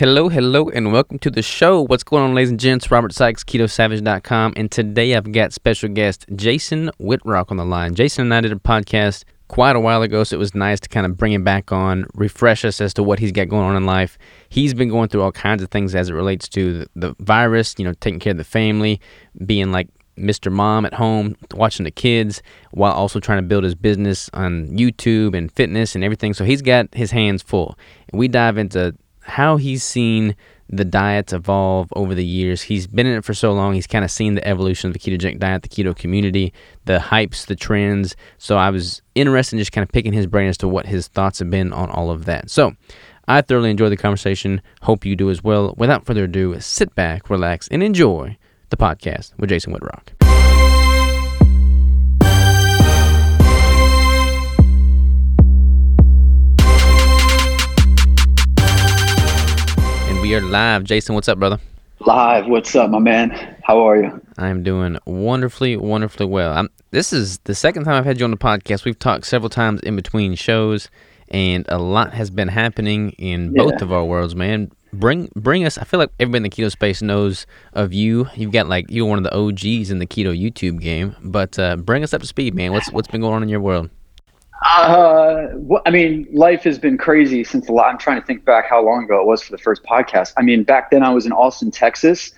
Hello, hello, and welcome to the show. What's going on, ladies and gents? Robert Sykes, KetoSavage.com, and today I've got special guest Jason Wittrock on the line. Jason and I did a podcast quite a while ago, so it was nice to kind of bring him back on, refresh us as to what he's got going on in life. He's been going through all kinds of things as it relates to the, the virus, you know, taking care of the family, being like Mr. Mom at home, watching the kids, while also trying to build his business on YouTube and fitness and everything. So he's got his hands full. And we dive into how he's seen the diets evolve over the years. He's been in it for so long. He's kind of seen the evolution of the ketogenic diet, the keto community, the hypes, the trends. So I was interested in just kind of picking his brain as to what his thoughts have been on all of that. So I thoroughly enjoyed the conversation. Hope you do as well. Without further ado, sit back, relax, and enjoy the podcast with Jason Wittrock. We are live. Jason, what's up, brother? Live. What's up, my man? How are you? I'm doing wonderfully, wonderfully well. I'm, this is the second time I've had you on the podcast. We've talked several times in between shows, and a lot has been happening in both of our worlds, man. Bring bring us. I feel like everybody in the keto space knows of you. You've got like you're one of the OGs in the keto YouTube game. But uh, bring us up to speed, man. What's what's been going on in your world? Uh, well, I mean, life has been crazy since the. I'm trying to think back how long ago it was for the first podcast. I mean, back then I was in Austin, Texas.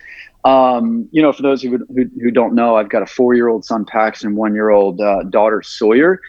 Um, you know, for those who, who, who don't know, I've got a four-year-old son, Paxton, and one-year-old uh, daughter, Sawyer,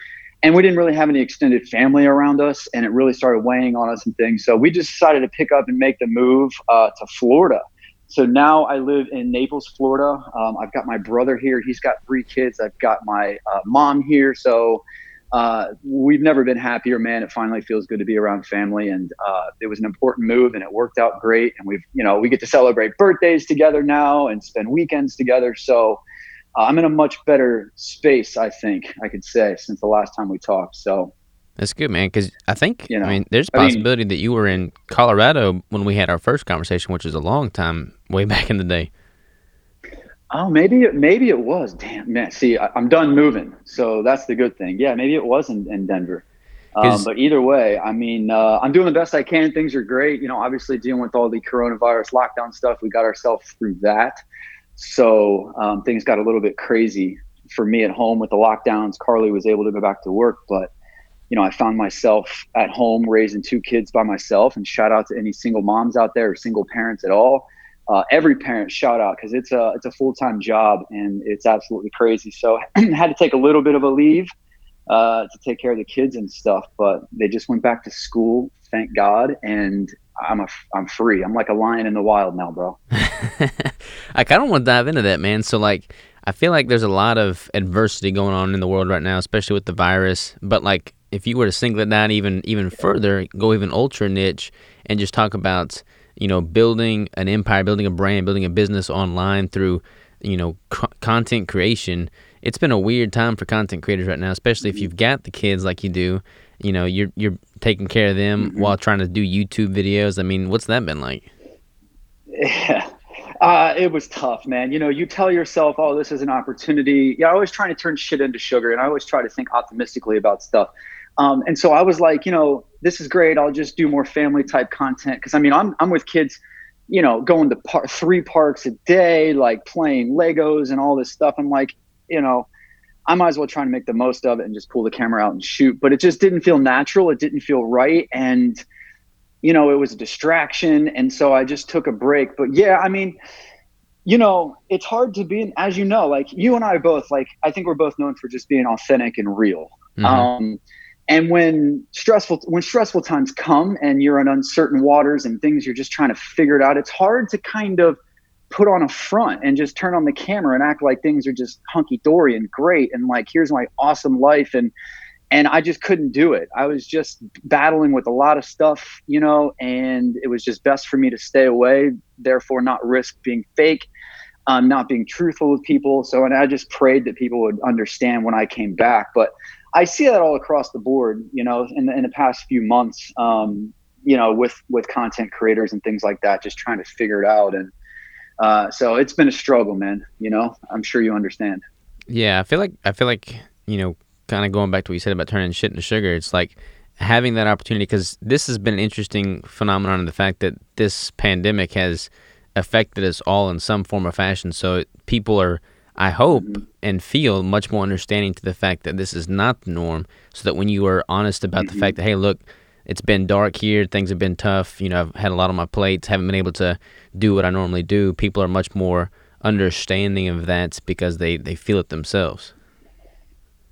and we didn't really have any extended family around us, and it really started weighing on us and things. So we just decided to pick up and make the move uh, to Florida. So now I live in Naples, Florida. Um, I've got my brother here; he's got three kids. I've got my uh, mom here, so uh, we've never been happier, man. It finally feels good to be around family, and uh, it was an important move, and it worked out great. And we've, you know, we get to celebrate birthdays together now and spend weekends together. So uh, I'm in a much better space, I think I could say, since the last time we talked. So that's good, man. Because I think, you know, I mean, there's a possibility I mean, that you were in Colorado when we had our first conversation, which is a long time way back in the day. Oh, maybe it, maybe it was. Damn, man. See, I, am done moving, so that's the good thing. Yeah, maybe it was in, in Denver. Um, but either way, I mean, uh, I'm doing the best I can. Things are great. You know, obviously dealing with all the coronavirus lockdown stuff, we got ourselves through that. So um, things got a little bit crazy for me at home with the lockdowns. Carly was able to go back to work, but you know, I found myself at home raising two kids by myself. And shout out to any single moms out there or single parents at all uh, every parent shout out because it's a it's a full time job and it's absolutely crazy. So had to take a little bit of a leave uh, to take care of the kids and stuff, but they just went back to school, thank God, and I'm a I'm free. I'm like a lion in the wild now, bro. I kind of want to dive into that, man. So like. I feel like there's a lot of adversity going on in the world right now, especially with the virus. But like, if you were to single it down even even further, go even ultra niche, and just talk about you know, building an empire, building a brand, building a business online through, you know, c- content creation. It's been a weird time for content creators right now, especially if you've got the kids like you do. You know, you're you're taking care of them mm-hmm. while trying to do YouTube videos. I mean, what's that been like? Yeah. Uh, it was tough, man. You know, you tell yourself, "Oh, this is an opportunity." Yeah, I always trying to turn shit into sugar, and I always try to think optimistically about stuff. Um, and so I was like, you know, this is great. I'll just do more family type content because I mean, I'm I'm with kids, you know, going to par- three parks a day, like playing Legos and all this stuff. I'm like, you know, I might as well try and make the most of it and just pull the camera out and shoot. But it just didn't feel natural. It didn't feel right, and you know, it was a distraction. And so I just took a break. But yeah, I mean. You know, it's hard to be, as you know, like you and I both, like, I think we're both known for just being authentic and real. Mm-hmm. Um, and when stressful when stressful times come and you're in uncertain waters and things you're just trying to figure it out it's hard to kind of put on a front and just turn on the camera and act like things are just hunky dory and great and like here's my awesome life and and I just couldn't do it. I was just battling with a lot of stuff, you know, and it was just best for me to stay away, therefore not risk being fake, um, not being truthful with people. So, and I just prayed that people would understand when I came back. But I see that all across the board, you know, in the, in the past few months, um, you know, with, with content creators and things like that, just trying to figure it out. And, uh, so it's been a struggle, man, you know, I'm sure you understand. Yeah. I feel like, I feel like, you know, kind of going back to what you said about turning shit into sugar. It's like, having that opportunity because this has been an interesting phenomenon in the fact that this pandemic has affected us all in some form or fashion. So people are, I hope, mm-hmm. and feel much more understanding to the fact that this is not the norm. So that when you are honest about mm-hmm. the fact that, hey, look, it's been dark here, things have been tough. You know, I've had a lot on my plates, haven't been able to do what I normally do. People are much more understanding of that because they, they feel it themselves.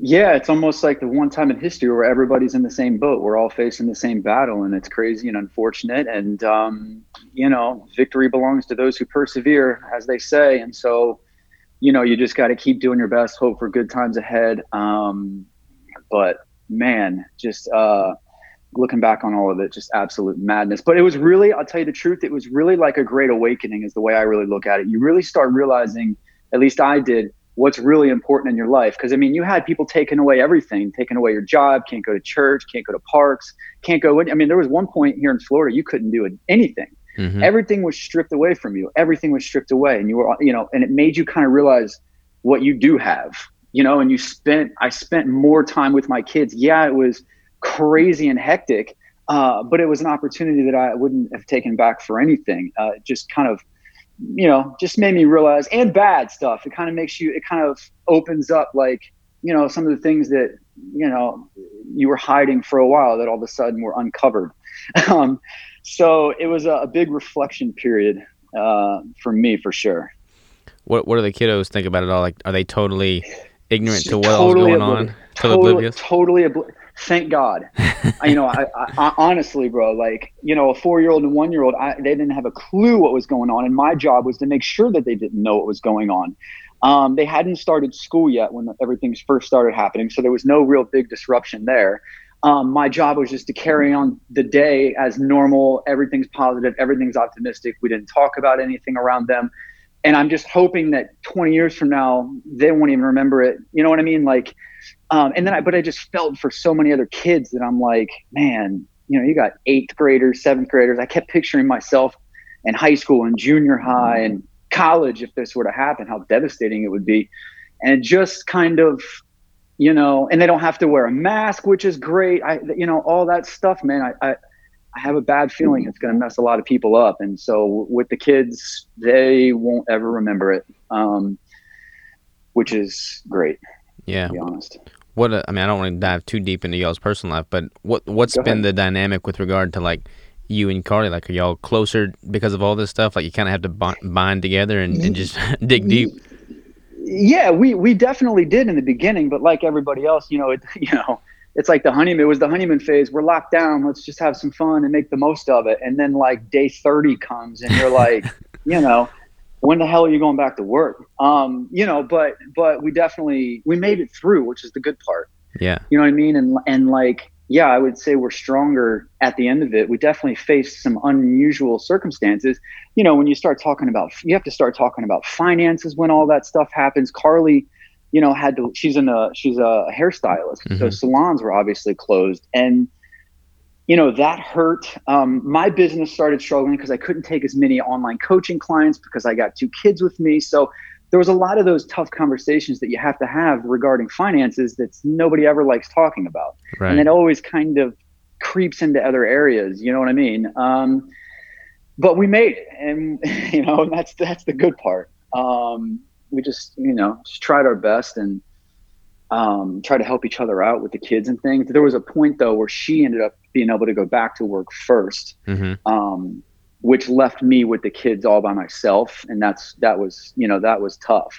Yeah, it's almost like the one time in history where everybody's in the same boat. We're all facing the same battle, and it's crazy and unfortunate. And um, you know, victory belongs to those who persevere, as they say. And so, you know, you just got to keep doing your best, hope for good times ahead. Um, but man, just uh, looking back on all of it, just absolute madness. But it was really, I'll tell you the truth, it was really like a great awakening, is the way I really look at it. You really start realizing, at least I did what's really important in your life. Because I mean, you had people taking away everything, taking away your job, can't go to church, can't go to parks, can't go. In, I mean, there was one point here in Florida you couldn't do anything. Mm-hmm. Everything was stripped away from you. Everything was stripped away, and you were, you know, and it made you kind of realize what you do have, you know. And you spent, I spent more time with my kids. Yeah, it was crazy and hectic, uh, but it was an opportunity that I wouldn't have taken back for anything. Uh, just kind of you know, just made me realize, and bad stuff. It kind of makes you, it kind of opens up like, you know, some of the things that, you know, you were hiding for a while that all of a sudden were uncovered. Um, so it was a, a big reflection period uh, for me, for sure. What What do the kiddos think about it all? Like, are they totally ignorant to what totally going on? Totally, oblivious. totally, totally thank God. you know, I, I, honestly, bro, like you know, a four year old and one year old, they didn't have a clue what was going on, and my job was to make sure that they didn't know what was going on. Um, they hadn't started school yet when everything first started happening, so there was no real big disruption there. Um, my job was just to carry on the day as normal. Everything's positive, everything's optimistic. We didn't talk about anything around them. And I'm just hoping that 20 years from now, they won't even remember it. You know what I mean? Like, um, and then I, but I just felt for so many other kids that I'm like, man, you know, you got eighth graders, seventh graders. I kept picturing myself in high school and junior high and college if this were to happen, how devastating it would be. And just kind of, you know, and they don't have to wear a mask, which is great. I, you know, all that stuff, man. I, I, I have a bad feeling it's going to mess a lot of people up. And so with the kids, they won't ever remember it, um, which is great. Yeah. To be honest. What a, I mean, I don't want to dive too deep into y'all's personal life, but what what's Go been ahead. the dynamic with regard to like you and Carly? Like, are y'all closer because of all this stuff? Like, you kind of have to bind, bind together and, and just dig deep. Yeah, we we definitely did in the beginning, but like everybody else, you know, it you know, it's like the honeymoon. It was the honeymoon phase. We're locked down. Let's just have some fun and make the most of it. And then like day thirty comes, and you're like, you know when the hell are you going back to work? Um, you know, but but we definitely we made it through, which is the good part. Yeah. You know what I mean? And and like yeah, I would say we're stronger at the end of it. We definitely faced some unusual circumstances. You know, when you start talking about you have to start talking about finances when all that stuff happens. Carly, you know, had to she's in a she's a hairstylist. Mm-hmm. So salons were obviously closed and you know that hurt um, my business started struggling because i couldn't take as many online coaching clients because i got two kids with me so there was a lot of those tough conversations that you have to have regarding finances that nobody ever likes talking about right. and it always kind of creeps into other areas you know what i mean um, but we made it and you know that's that's the good part um, we just you know just tried our best and um, try to help each other out with the kids and things. There was a point though where she ended up being able to go back to work 1st mm-hmm. um, which left me with the kids all by myself, and that's that was you know that was tough.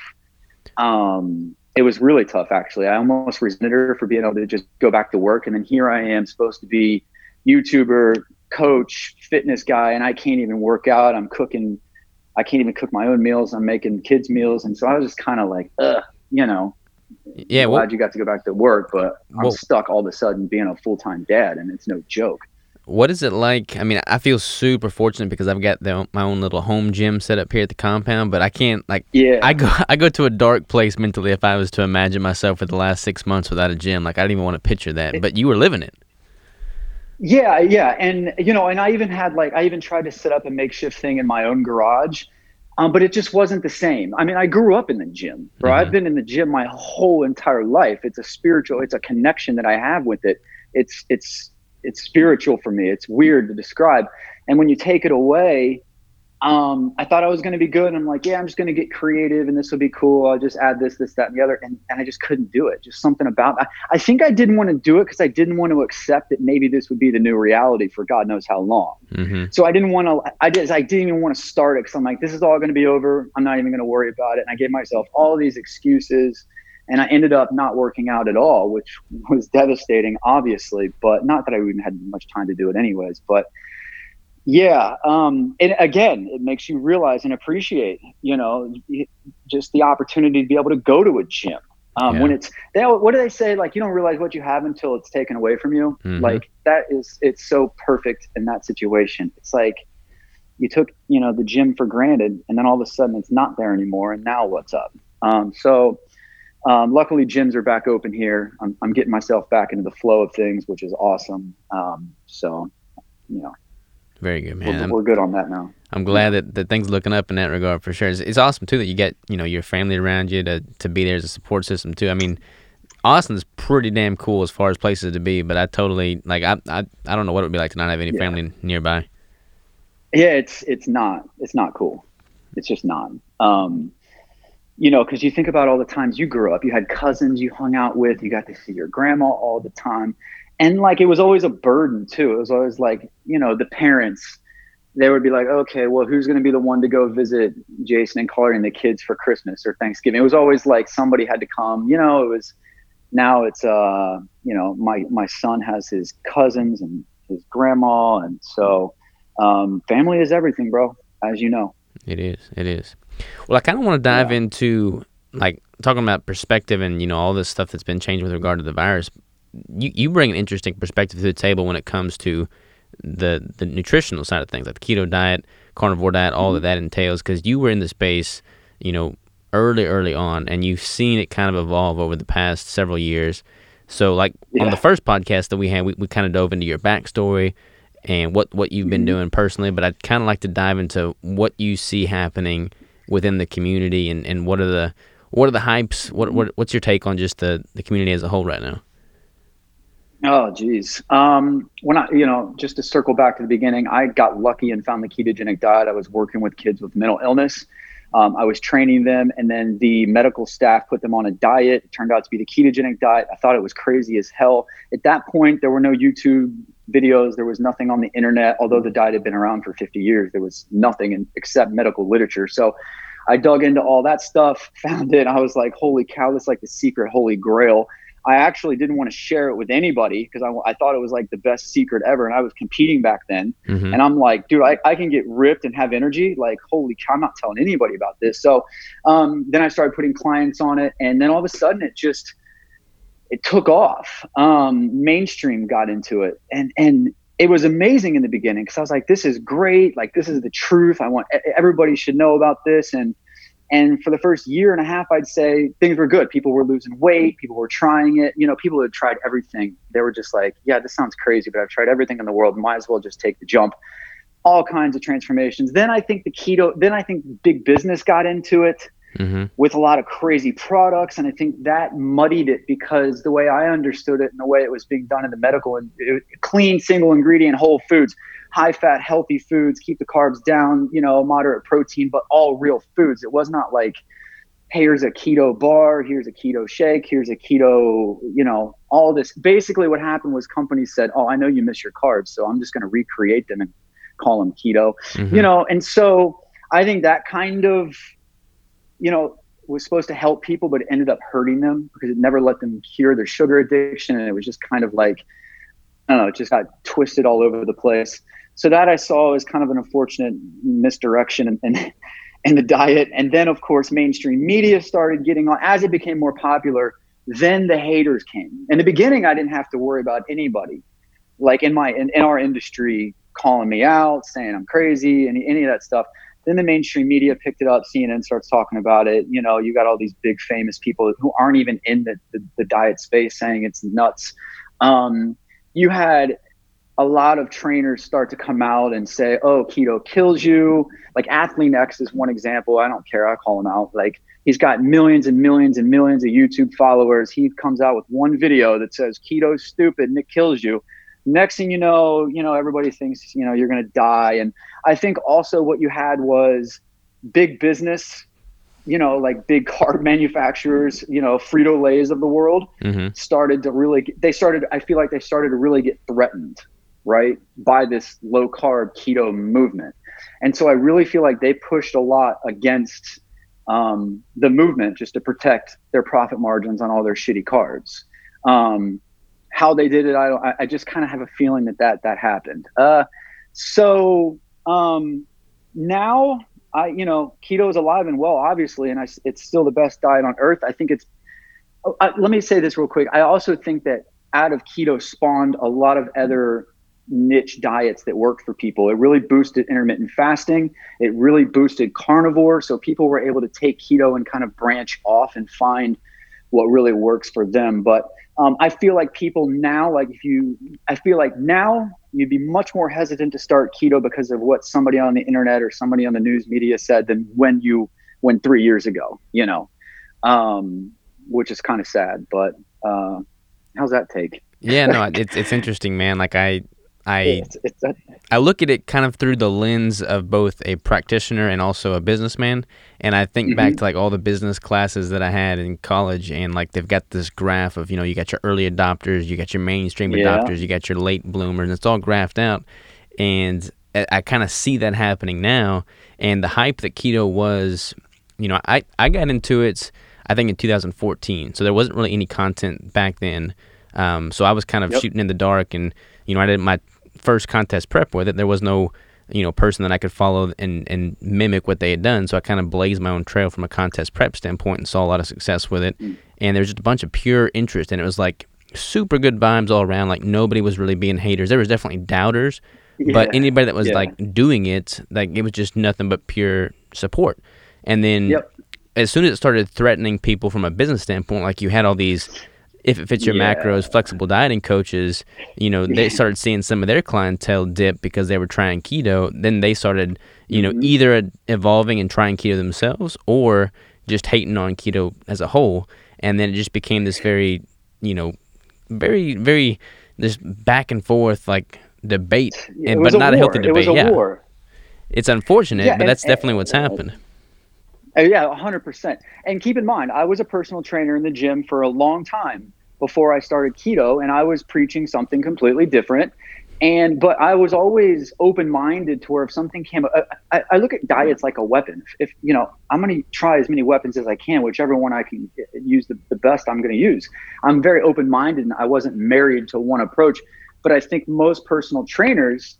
Um, it was really tough actually. I almost resented her for being able to just go back to work, and then here I am supposed to be YouTuber, coach, fitness guy, and I can't even work out. I'm cooking. I can't even cook my own meals. I'm making kids meals, and so I was just kind of like, ugh, you know yeah, well, glad you got to go back to work, but I'm well, stuck all of a sudden being a full time dad, and it's no joke. What is it like? I mean, I feel super fortunate because I've got the, my own little home gym set up here at the compound, but I can't like. Yeah. I go I go to a dark place mentally if I was to imagine myself for the last six months without a gym. Like I didn't even want to picture that, but you were living it. Yeah, yeah, and you know, and I even had like I even tried to set up a makeshift thing in my own garage um, but it just wasn't the same. I mean, I grew up in the gym, bro. Mm-hmm. I've been in the gym my whole entire life. It's a spiritual, it's a connection that I have with it. It's, it's, it's spiritual for me. It's weird to describe. And when you take it away, um, I thought I was going to be good. I'm like, yeah, I'm just going to get creative and this will be cool. I'll just add this, this, that, and the other. And, and I just couldn't do it. Just something about I, I think I didn't want to do it because I didn't want to accept that maybe this would be the new reality for God knows how long. Mm-hmm. So I didn't want to, I did, I didn't even want to start it because I'm like, this is all going to be over. I'm not even going to worry about it. And I gave myself all these excuses and I ended up not working out at all, which was devastating, obviously, but not that I even had much time to do it anyways. But yeah, um, and again, it makes you realize and appreciate, you know, just the opportunity to be able to go to a gym. Um, yeah. When it's, they, what do they say? Like, you don't realize what you have until it's taken away from you. Mm-hmm. Like, that is, it's so perfect in that situation. It's like you took, you know, the gym for granted, and then all of a sudden it's not there anymore. And now what's up? Um, so, um, luckily, gyms are back open here. I'm, I'm, getting myself back into the flow of things, which is awesome. Um, so, you know, very good, man. We're, we're, good on that now. I'm glad that, that things looking up in that regard for sure. It's, it's, awesome too that you get you know your family around you to to be there as a support system too. I mean, Austin's pretty damn cool as far as places to be, but I totally like I I, I don't know what it would be like to not have any yeah. family nearby. Yeah, it's it's not it's not cool. It's just not. Um, you know, because you think about all the times you grew up, you had cousins you hung out with, you got to see your grandma all the time. And like it was always a burden too. It was always like, you know, the parents, they would be like, okay, well, who's going to be the one to go visit Jason and Carly and the kids for Christmas or Thanksgiving? It was always like somebody had to come. You know, it was now it's uh, you know, my my son has his cousins and his grandma, and so um, family is everything, bro. As you know, it is. It is. Well, I kind of want to dive yeah. into like talking about perspective and you know all this stuff that's been changed with regard to the virus. You you bring an interesting perspective to the table when it comes to the the nutritional side of things, like the keto diet, carnivore diet, all mm-hmm. that that entails. Because you were in the space, you know, early early on, and you've seen it kind of evolve over the past several years. So, like yeah. on the first podcast that we had, we, we kind of dove into your backstory and what what you've been mm-hmm. doing personally. But I'd kind of like to dive into what you see happening within the community and, and what are the what are the hypes? What, what what's your take on just the, the community as a whole right now? Oh, geez. Um, when I, you know, just to circle back to the beginning, I got lucky and found the ketogenic diet. I was working with kids with mental illness. Um, I was training them, and then the medical staff put them on a diet. It turned out to be the ketogenic diet. I thought it was crazy as hell. At that point, there were no YouTube videos. There was nothing on the internet. Although the diet had been around for 50 years, there was nothing in, except medical literature. So I dug into all that stuff, found it. I was like, holy cow, this is like the secret holy grail. I actually didn't want to share it with anybody because I, I thought it was like the best secret ever. And I was competing back then. Mm-hmm. And I'm like, dude, I, I can get ripped and have energy. Like, holy cow, I'm not telling anybody about this. So um, then I started putting clients on it. And then all of a sudden it just, it took off. Um, mainstream got into it. And, and it was amazing in the beginning because I was like, this is great. Like, this is the truth. I want everybody should know about this. And, and for the first year and a half, I'd say things were good. People were losing weight. People were trying it. You know, people had tried everything. They were just like, yeah, this sounds crazy, but I've tried everything in the world. Might as well just take the jump. All kinds of transformations. Then I think the keto, then I think big business got into it mm-hmm. with a lot of crazy products. And I think that muddied it because the way I understood it and the way it was being done in the medical and it, clean, single ingredient, whole foods high fat, healthy foods, keep the carbs down, you know, moderate protein, but all real foods. It was not like, hey, here's a keto bar, here's a keto shake, here's a keto, you know, all this. Basically, what happened was companies said, oh, I know you miss your carbs, so I'm just going to recreate them and call them keto, mm-hmm. you know, and so I think that kind of, you know, was supposed to help people, but it ended up hurting them because it never let them cure their sugar addiction. And it was just kind of like, I don't know, it just got twisted all over the place so that I saw as kind of an unfortunate misdirection and, in, in, the diet. And then, of course, mainstream media started getting on as it became more popular. Then the haters came. In the beginning, I didn't have to worry about anybody, like in my in, in our industry, calling me out, saying I'm crazy, any any of that stuff. Then the mainstream media picked it up. CNN starts talking about it. You know, you got all these big famous people who aren't even in the, the, the diet space saying it's nuts. Um, you had a lot of trainers start to come out and say, "Oh, keto kills you." Like Athlean X is one example. I don't care. I call him out. Like he's got millions and millions and millions of YouTube followers. He comes out with one video that says "Keto's stupid and it kills you." Next thing you know, you know, everybody thinks, you know, you're going to die. And I think also what you had was big business, you know, like big car manufacturers, you know, Frito Lay's of the world Mm-hmm. started to really, they started, I feel like they started to really get threatened, right, by this low carb keto movement. And so I really feel like they pushed a lot against um, the movement just to protect their profit margins on all their shitty carbs. Um, how they did it, I don't. I, just kind of have a feeling that that that happened. Uh, so um, now I, you know, keto is alive and well, obviously, and I, it's still the best diet on earth. I think it's. oh, I, let me say this real quick. I also think that out of keto spawned a lot of other niche diets that worked for people. It really boosted intermittent fasting. It really boosted carnivore. So people were able to take keto and kind of branch off and find what really works for them. But um, I feel like people now, like if you, I feel like now you'd be much more hesitant to start keto because of what somebody on the internet or somebody on the news media said than when you, when three years ago, you know, um, which is kind of sad. But uh, how's that take? Yeah, no, it's it's interesting, man. Like I I It's, it's, I look at it kind of through the lens of both a practitioner and also a businessman. And I think back Mhm. to like all the business classes that I had in college, and like they've got this graph of, you know, you got your early adopters, you got your mainstream Yeah. adopters, you got your late bloomers, and it's all graphed out. And I, I kind of see that happening now. And the hype that keto was, you know, I, I got into it, I think in 2014. So there wasn't really any content back then. Um, so I was kind of Yep. shooting in the dark, and you know, I did my first contest prep with it. There was no, you know, person that I could follow and and mimic what they had done. So I kind of blazed my own trail from a contest prep standpoint and saw a lot of success with it. Mm. And there was just a bunch of pure interest, and it was like super good vibes all around. Like nobody was really being haters. There was definitely doubters, but anybody that was Yeah. like doing it, like it was just nothing but pure support. And then Yep. as soon as it started threatening people from a business standpoint, like you had all these, if it fits your Yeah. macros, flexible dieting coaches, you know, they started seeing some of their clientele dip because they were trying keto. Then they started, you know, Mhm. either evolving and trying keto themselves or just hating on keto as a whole. And then it just became this very, you know, very, very, this back and forth like debate, and but not a war. healthy It debate. was a yeah, war. it's unfortunate, Yeah, but and- that's and- definitely what's happened. Uh, yeah, hundred percent. And keep in mind, I was a personal trainer in the gym for a long time before I started keto, and I was preaching something completely different. And but I was always open minded to where if something came, I, I, I look at diets like a weapon. If, you know, I'm going to try as many weapons as I can, whichever one I can use the, the best. I'm going to use. I'm very open minded, and I wasn't married to one approach. But I think most personal trainers,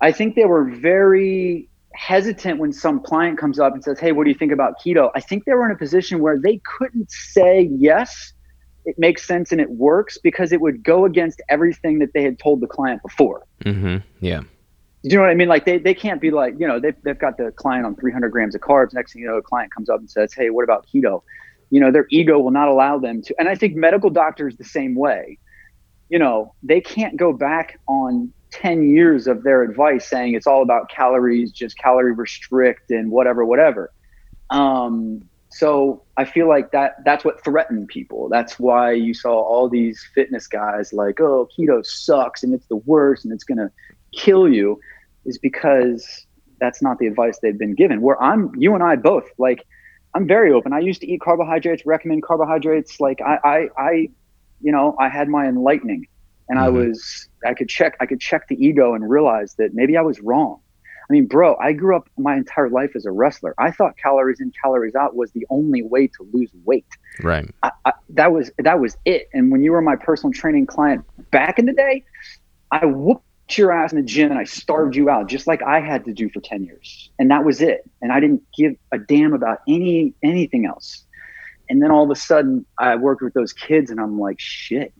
I think they were very hesitant when some client comes up and says, Hey, what do you think about keto? I think they were in a position where they couldn't say yes, it makes sense and it works because it would go against everything that they had told the client before. hmm Yeah. Do you know what I mean? Like they, they can't be like, you know, they've, they've got the client on 300 grams of carbs. Next thing you know, a client comes up and says, Hey, what about keto? You know, their ego will not allow them to. And I think medical doctors the same way. You know, they can't go back on 10 years of their advice saying it's all about calories, just calorie restrict and whatever, whatever. Um, so I feel like that that's what threatened people. That's why you saw all these fitness guys like, oh, keto sucks and it's the worst and it's gonna kill you, is because that's not the advice they've been given. Where I'm you and I both, like I'm very open. I used to eat carbohydrates, recommend carbohydrates. Like I I, I you know, I had my enlightening and I Mhm. was I could check I could check the ego and realize that maybe I was wrong. I mean, bro, I grew up my entire life as a wrestler. I thought calories in, calories out was the only way to lose weight. Right. I, I, that was that was it. And when you were my personal training client back in the day, I whooped your ass in the gym and I starved you out, just like I had to do for ten years. And that was it. And I didn't give a damn about any anything else. And then all of a sudden, I worked with those kids, and I'm like, shit,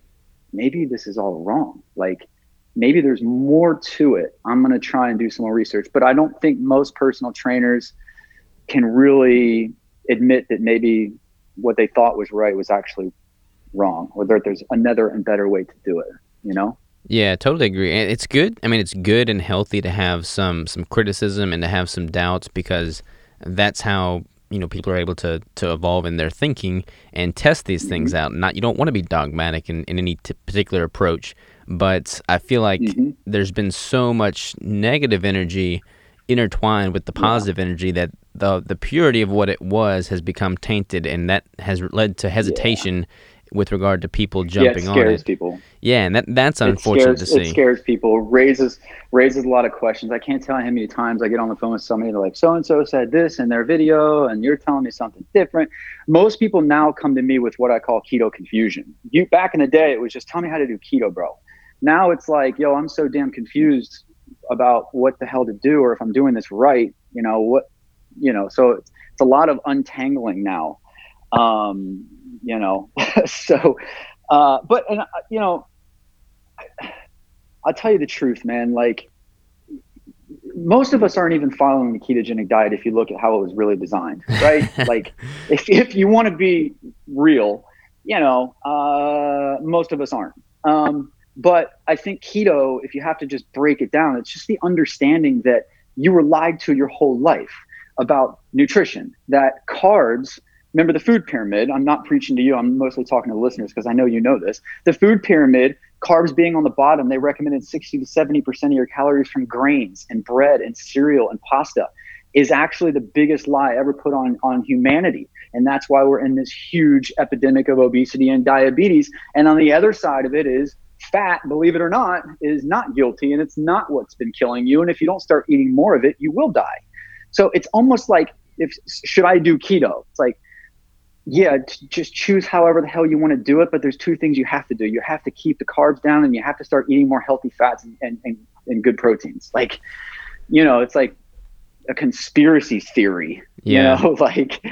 maybe this is all wrong. Like maybe there's more to it. I'm going to try and do some more research. But I don't think most personal trainers can really admit that maybe what they thought was right was actually wrong or that there's another and better way to do it, you know? Yeah, totally agree. It's good. I mean, it's good and healthy to have some some criticism and to have some doubts because that's how you know people are able to to evolve in their thinking and test these things out. Not you don't want to be dogmatic in, in any t- particular approach, but I feel like Mhm. there's been so much negative energy intertwined with the positive energy that the the purity of what it was has become tainted, and that has led to hesitation with regard to people Yeah, it jumping on scares it. people. Yeah, and that that's unfortunate scares, to It scares people. Raises raises a lot of questions. I can't tell you how many times I get on the phone with somebody. They're like, "So and so said this in their video, and you're telling me something different." Most people now come to me with what I call keto confusion. You back in the day, it was just tell me how to do keto, bro. Now it's like, yo, I'm so damn confused about what the hell to do or if I'm doing this right. You know what? You know, so it's, it's a lot of untangling now. Um, you know, so, uh, but and uh, you know, I'll tell you the truth, man. Like, most of us aren't even following the ketogenic diet if you look at how it was really designed, right? like, if, if you want to be real, you know, uh, most of us aren't. Um, but I think keto, if you have to just break it down, it's just the understanding that you were lied to your whole life about nutrition, that carbs, remember the food pyramid. I'm not preaching to you, I'm mostly talking to the listeners because I know you know this. The food pyramid, carbs being on the bottom, they recommended 60 to 70% of your calories from grains and bread and cereal and pasta is actually the biggest lie ever put on on humanity. And that's why we're in this huge epidemic of obesity and diabetes. And on the other side of it is fat believe it or not is not guilty and it's not what's been killing you. And if you don't start eating more of it you will die. So it's almost like if should i do keto? It's like yeah just choose however the hell you want to do it but there's two things you have to do. You have to keep the carbs down and you have to start eating more healthy fats and, and, and, and good proteins. Like you know it's like a conspiracy theory Yeah. you know like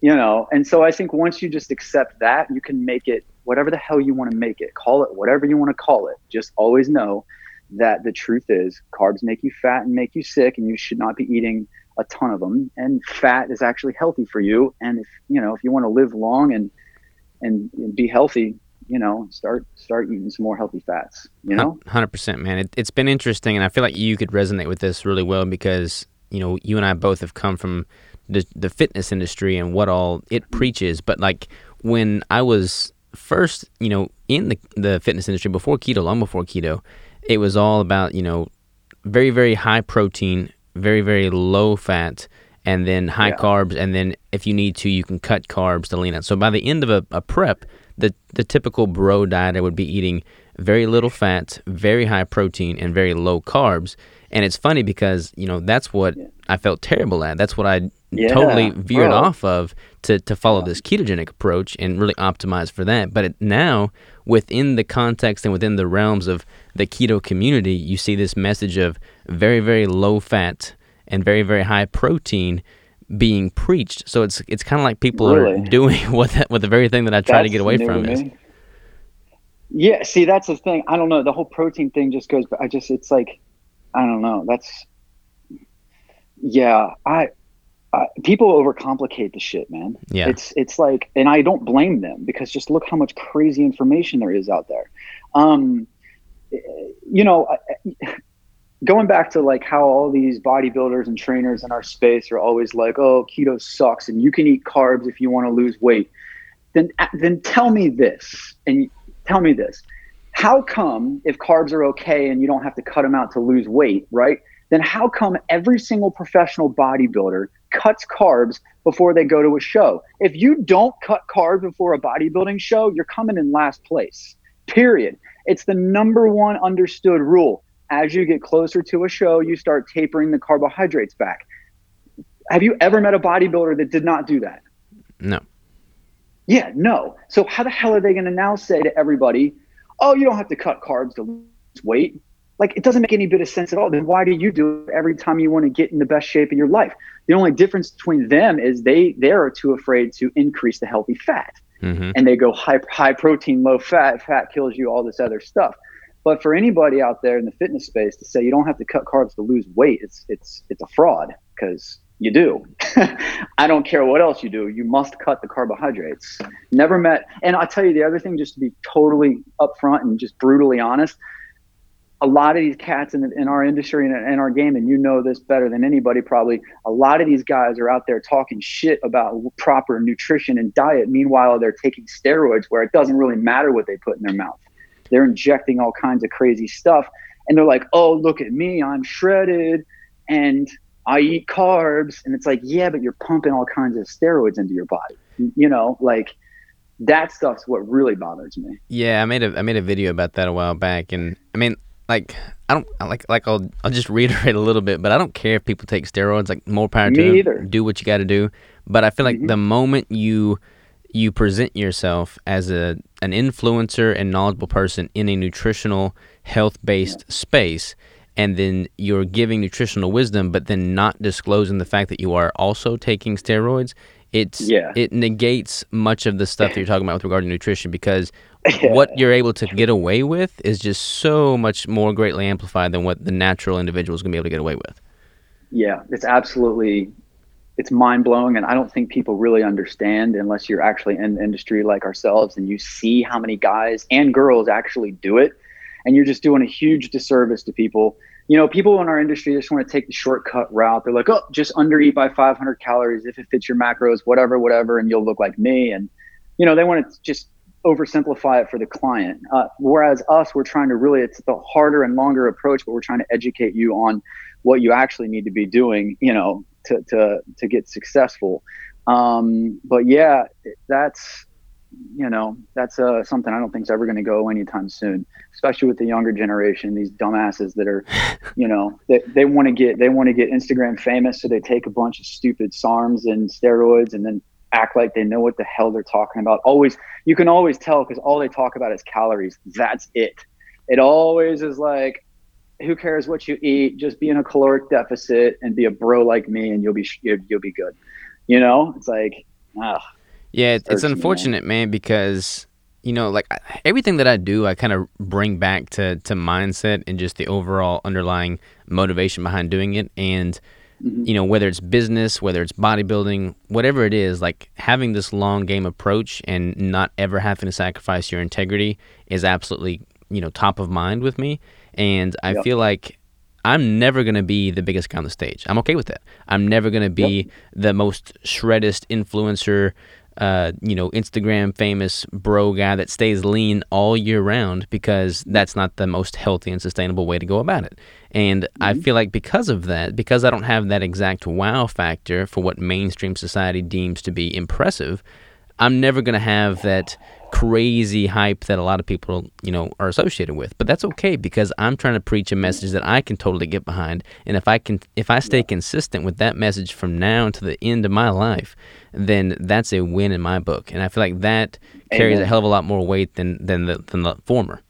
you know and so i think once you just accept that you can make it whatever the hell you want to make it. Call it whatever you want to call it. Just always know that the truth is carbs make you fat and make you sick and you should not be eating a ton of them and fat is actually healthy for you and if you know if you want to live long and and, and be healthy you know start start eating some more healthy fats you know Hundred percent, man. It, it's been interesting, and I feel like you could resonate with this really well because you know you and I both have come from the the fitness industry and what all it preaches. But like when I was first, you know, in the the fitness industry before keto, long before keto, it was all about you know very very high protein, very very low fat, and then high Yeah. carbs, and then if you need to, you can cut carbs to lean out. So by the end of a, a prep, the the typical bro dieter would be eating very little fat, very high protein, and very low carbs. And it's funny because you know that's what I felt terrible at. That's what I Yeah, totally veered bro. off of to to follow this ketogenic approach and really optimize for that. But it, now within the context and within the realms of the keto community, you see this message of very very low fat and very very high protein being preached. So it's it's kind of like people are doing what that, what the very thing that I try to get away from is. Yeah, see, that's the thing. I don't know. The whole protein thing just goes. I just, it's like, I don't know. That's, yeah. I, I people overcomplicate the shit, man. Yeah. It's it's like, and I don't blame them because just look how much crazy information there is out there. Um, you know, going back to like how all these bodybuilders and trainers in our space are always like, "Oh, keto sucks, and you can eat carbs if you want to lose weight." Then, then tell me this, and tell me this: How come if carbs are okay and you don't have to cut them out to lose weight, right? Then how come every single professional bodybuilder cuts carbs before they go to a show? If you don't cut carbs before a bodybuilding show, you're coming in last place. Period. It's the number one understood rule. As you get closer to a show, you start tapering the carbohydrates back. Have you ever met a bodybuilder that did not do that? No. Yeah, no. So how the hell are they going to now say to everybody, "Oh, you don't have to cut carbs to lose weight"? Like it doesn't make any bit of sense at all. Then why do you do it every time you want to get in the best shape of your life? The only difference between them is they they are too afraid to increase the healthy fat, hmm and they go high high protein, low fat. Fat kills you. All this other stuff. But for anybody out there in the fitness space to say you don't have to cut carbs to lose weight, it's it's it's a fraud because you do. I don't care what else you do. You must cut the carbohydrates. Never met. And I'll tell you the other thing, just to be totally upfront and just brutally honest. A lot of these cats in, in our industry and in our game, and you know this better than anybody probably, a lot of these guys are out there talking shit about proper nutrition and diet. Meanwhile, they're taking steroids where it doesn't really matter what they put in their mouth. they're injecting all kinds of crazy stuff and they're like oh look at me i'm shredded and i eat carbs and it's like yeah but you're pumping all kinds of steroids into your body you know like that stuff's what really bothers me Yeah, I made a I made a video about that a while back, and I mean, like, I don't like like I'll I'll just reiterate a little bit, but I don't care if people take steroids. Like, more power to them. either. Do what you got to do. But I feel like Mhm. the moment you you present yourself as a an influencer and knowledgeable person in a nutritional health based space and then you're giving nutritional wisdom but then not disclosing the fact that you are also taking steroids it's Yeah. it negates much of the stuff that you're talking about with regard to nutrition because Yeah. what you're able to get away with is just so much more greatly amplified than what the natural individual is going to be able to get away with yeah it's absolutely it's mind blowing and i don't think people really understand unless you're actually in the industry like ourselves and you see how many guys and girls actually do it and you're just doing a huge disservice to people. You know people in our industry just want to take the shortcut route. They're like oh just under eat by 500 calories. If it fits your macros whatever whatever and you'll look like me. And you know they want to just oversimplify it for the client. Uh, whereas us we're trying to really it's the harder and longer approach but we're trying to educate you on what you actually need to be doing, you know, to to to get successful. Um, but yeah, that's you know that's uh, something I don't think is ever going to go anytime soon, especially with the younger generation. These dumbasses that are, you know, they, they want to get they want to get Instagram famous, so they take a bunch of stupid SARMs and steroids, and then act like they know what the hell they're talking about. Always, you can always tell because all they talk about is calories. That's it. It always is like, who cares what you eat? Just be in a caloric deficit and be a bro like me, and you'll be you'll, you'll be good. You know, it's like, ah, Yeah, it- it's hurts me, man. unfortunate, man, because you know, like everything that I do, I kind of bring back to to mindset and just the overall underlying motivation behind doing it. And Mhm. you know, whether it's business, whether it's bodybuilding, whatever it is, like having this long game approach and not ever having to sacrifice your integrity is absolutely you know top of mind with me. And I Yep. feel like I'm never going to be the biggest guy on the stage. I'm okay with that. I'm never going to be the most shreddest influencer, uh, you know, Instagram famous bro guy that stays lean all year round because that's not the most healthy and sustainable way to go about it. And I feel like because of that, because I don't have that exact wow factor for what mainstream society deems to be impressive, I'm never going to have that crazy hype that a lot of people, you know, are associated with. But that's okay because I'm trying to preach a message that I can totally get behind. And if I can if I stay consistent with that message from now until the end of my life, then that's a win in my book. And I feel like that carries a hell of a lot more weight than than the than the former.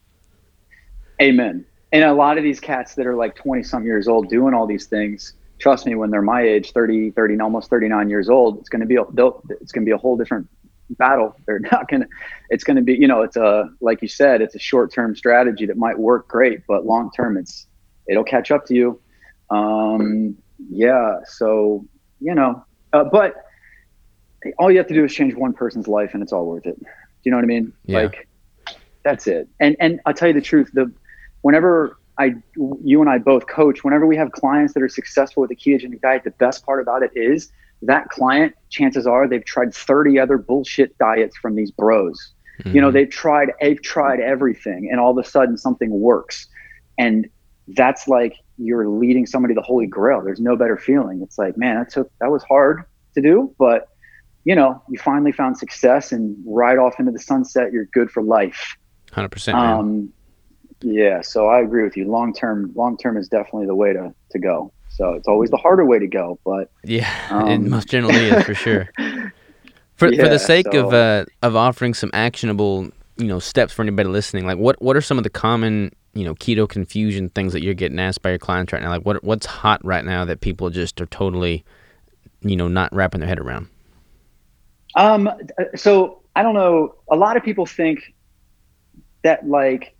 amen. And a lot of these cats that are like 20 some years old doing all these things, trust me, when they're my age, 30, 30, almost 39 years old, it's going to be a, it's going to be a whole different battle. They're not going to, it's going to be, you know, it's a, like you said, it's a short term strategy that might work great, but long term, it's, it'll catch up to you. Um, yeah. So, you know, uh, but all you have to do is change one person's life and it's all worth it. Do you know what I mean? Yeah. Like, that's it. And, and I'll tell you the truth, the, whenever I, you and I both coach, whenever we have clients that are successful with a ketogenic diet, the best part about it is that client, chances are they've tried 30 other bullshit diets from these bros. You know, mm-hmm. they've tried, they've tried everything and all of a sudden something works. And that's like you're leading somebody to the holy grail. There's no better feeling. It's like, man, that took, that was hard to do, but you know, you finally found success and right off into the sunset, you're good for life. hundred percent. Um, yeah, so I agree with you. Long term, long term is definitely the way to to go. So it's always the harder way to go, but Yeah, it um, most generally is for sure. For for the sake of uh, of offering some actionable, you know, steps for anybody listening, like what what are some of the common, you know, keto confusion things that you're getting asked by your clients right now? Like what what's hot right now that people just are totally, you know, not wrapping their head around? Um, so I don't know. A lot of people think that like,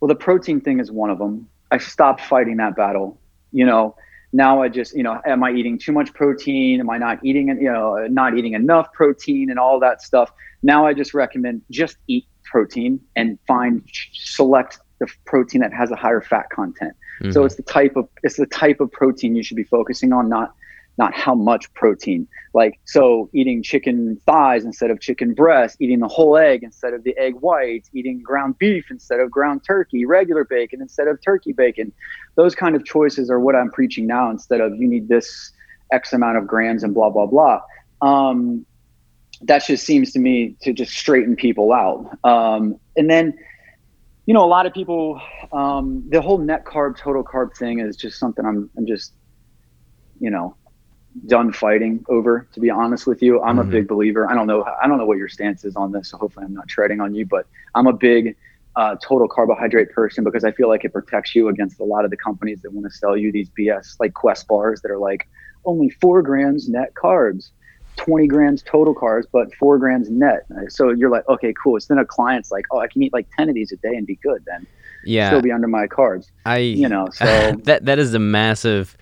well, the protein thing is one of them. I stopped fighting that battle. You know, now I just, you know, am I eating too much protein? Am I not eating, you know, not eating enough protein and all that stuff? Now I just recommend just eat protein and find select the protein that has a higher fat content. So Mhm. it's the type of it's the type of protein you should be focusing on, not not how much protein. Like, so eating chicken thighs instead of chicken breast, eating the whole egg instead of the egg whites, eating ground beef instead of ground turkey, regular bacon instead of turkey bacon. Those kind of choices are what I'm preaching now instead of you need this X amount of grams and blah, blah, blah. Um, that just seems to me to just straighten people out. Um, and then, you know, a lot of people, um, the whole net carb, total carb thing is just something I'm, I'm just, you know, done fighting over. To be honest with you, I'm mm-hmm. a big believer. I don't know, I don't know what your stance is on this, so hopefully I'm not treading on you. But I'm a big uh, total carbohydrate person because I feel like it protects you against a lot of the companies that want to sell you these BS like Quest bars that are like only four grams net carbs. 20 grams total carbs, but four grams net. So you're like, okay, cool. So then a client's like, oh, I can eat like 10 of these a day and be good then. Yeah. Still be under my carbs. I, you know, so that, that is a massive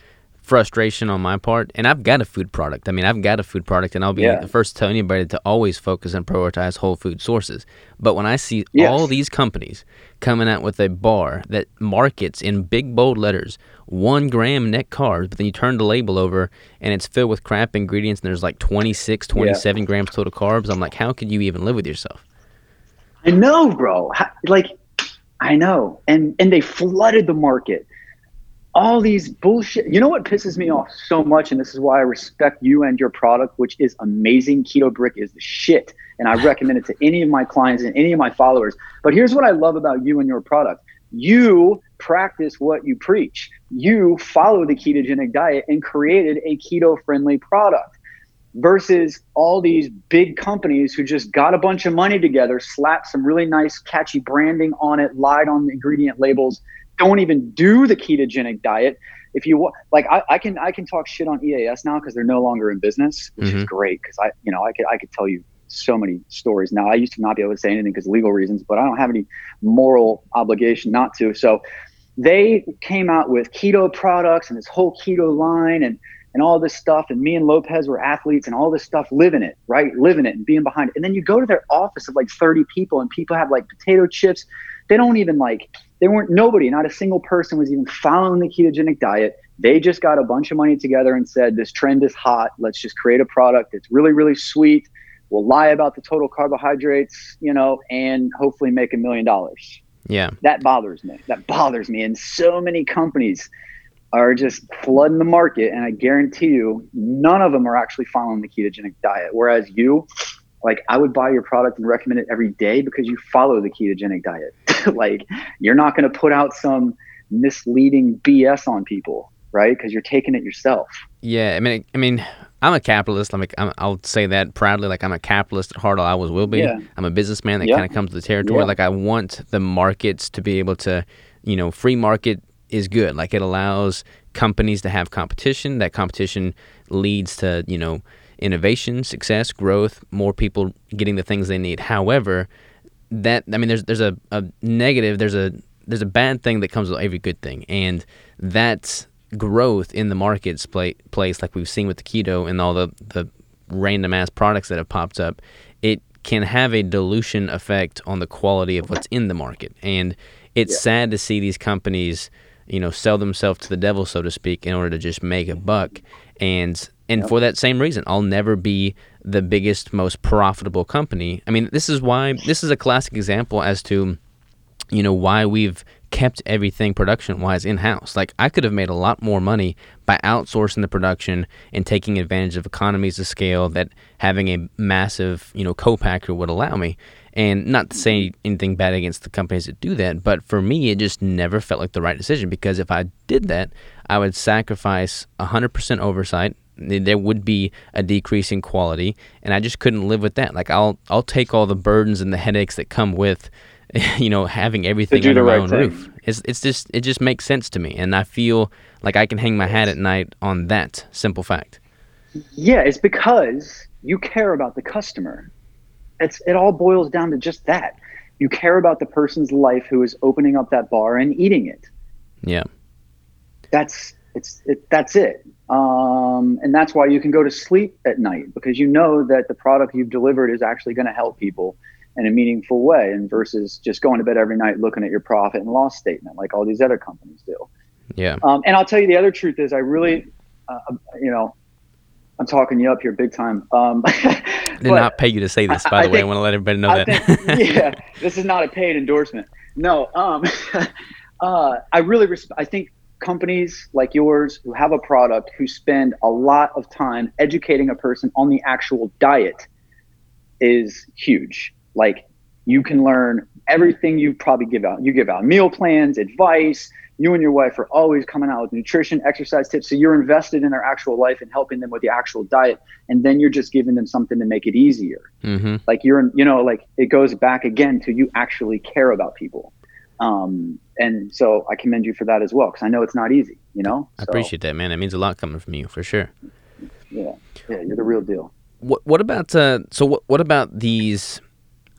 frustration on my part. And I've got a food product. I mean, I've got a food product, and I'll be yeah. the first to tell anybody to always focus and prioritize whole food sources. But when I see yes. all these companies coming out with a bar that markets in big bold letters one gram net carbs, but then you turn the label over and it's filled with crap ingredients, and there's like 26, 27 yeah. grams total carbs, I'm like, how could you even live with yourself? I know, bro. Like, I know. And and they flooded the market all these bullshit. You know what pisses me off so much, and this is why I respect you and your product, which is amazing. Keto Brick is the shit, and I recommend it to any of my clients and any of my followers. But here's what I love about you and your product: you practice what you preach. You follow the ketogenic diet and created a keto-friendly product. Versus all these big companies who just got a bunch of money together, slapped some really nice, catchy branding on it, lied on the ingredient labels, don't even do the ketogenic diet. If you like, I, I can I can talk shit on EAS now because they're no longer in business, which mm-hmm. is great because I you know I could I could tell you so many stories now. I used to not be able to say anything because legal reasons, but I don't have any moral obligation not to. So they came out with keto products and this whole keto line and and all this stuff. And me and Lopez were athletes and all this stuff, living it, right? Living it and being behind it. And then you go to their office of like 30 people and people have like potato chips. They don't even like they weren't nobody, not a single person was even following the ketogenic diet. They just got a bunch of money together and said, This trend is hot. Let's just create a product that's really, really sweet. We'll lie about the total carbohydrates, you know, and hopefully make a million dollars. Yeah. That bothers me. That bothers me. And so many companies are just flooding the market. And I guarantee you, none of them are actually following the ketogenic diet. Whereas you, like I would buy your product and recommend it every day because you follow the ketogenic diet. like you're not going to put out some misleading BS on people, right? Because you're taking it yourself. Yeah, I mean, I mean, I'm a capitalist. I'm, a, I'm I'll say that proudly. Like I'm a capitalist at heart. I always will be. Yeah. I'm a businessman that yeah. kind of comes to the territory. Yeah. Like I want the markets to be able to, you know, free market is good. Like it allows companies to have competition. That competition leads to, you know, innovation, success, growth, more people getting the things they need. However, that I mean, there's there's a, a negative, there's a there's a bad thing that comes with every good thing, and that's growth in the markets place, like we've seen with the keto and all the the random ass products that have popped up. It can have a dilution effect on the quality of what's in the market, and it's yeah. sad to see these companies, you know, sell themselves to the devil, so to speak, in order to just make a buck. And and yep. for that same reason, I'll never be the biggest, most profitable company. I mean, this is why this is a classic example as to, you know, why we've kept everything production wise in house. Like I could have made a lot more money by outsourcing the production and taking advantage of economies of scale that having a massive, you know, co-packer would allow me. And not to say anything bad against the companies that do that, but for me, it just never felt like the right decision because if I did that, I would sacrifice 100% oversight there would be a decrease in quality and I just couldn't live with that. Like I'll I'll take all the burdens and the headaches that come with you know having everything under my right own thing. roof. It's it's just it just makes sense to me and I feel like I can hang my hat at night on that simple fact. Yeah, it's because you care about the customer. It's it all boils down to just that. You care about the person's life who is opening up that bar and eating it. Yeah. That's it's it, that's it. Um, and that's why you can go to sleep at night because you know that the product you've delivered is actually going to help people in a meaningful way and versus just going to bed every night looking at your profit and loss statement like all these other companies do. Yeah. Um, and I'll tell you the other truth is I really, uh, you know, I'm talking you up here big time. Um, Did not pay you to say this, by I, the I way. Think, I want to let everybody know I that. Think, yeah, this is not a paid endorsement. No, um, uh, I really respect. I think companies like yours who have a product who spend a lot of time educating a person on the actual diet is huge. Like you can learn everything you probably give out. You give out meal plans, advice. You and your wife are always coming out with nutrition, exercise tips. So you're invested in their actual life and helping them with the actual diet. And then you're just giving them something to make it easier. Mm-hmm. Like you're, you know, like it goes back again to you actually care about people. Um, and so I commend you for that as well, because I know it's not easy, you know? I appreciate that, man. It means a lot coming from you for sure. Yeah. Yeah. You're the real deal. What, what about, uh, so what, what about these,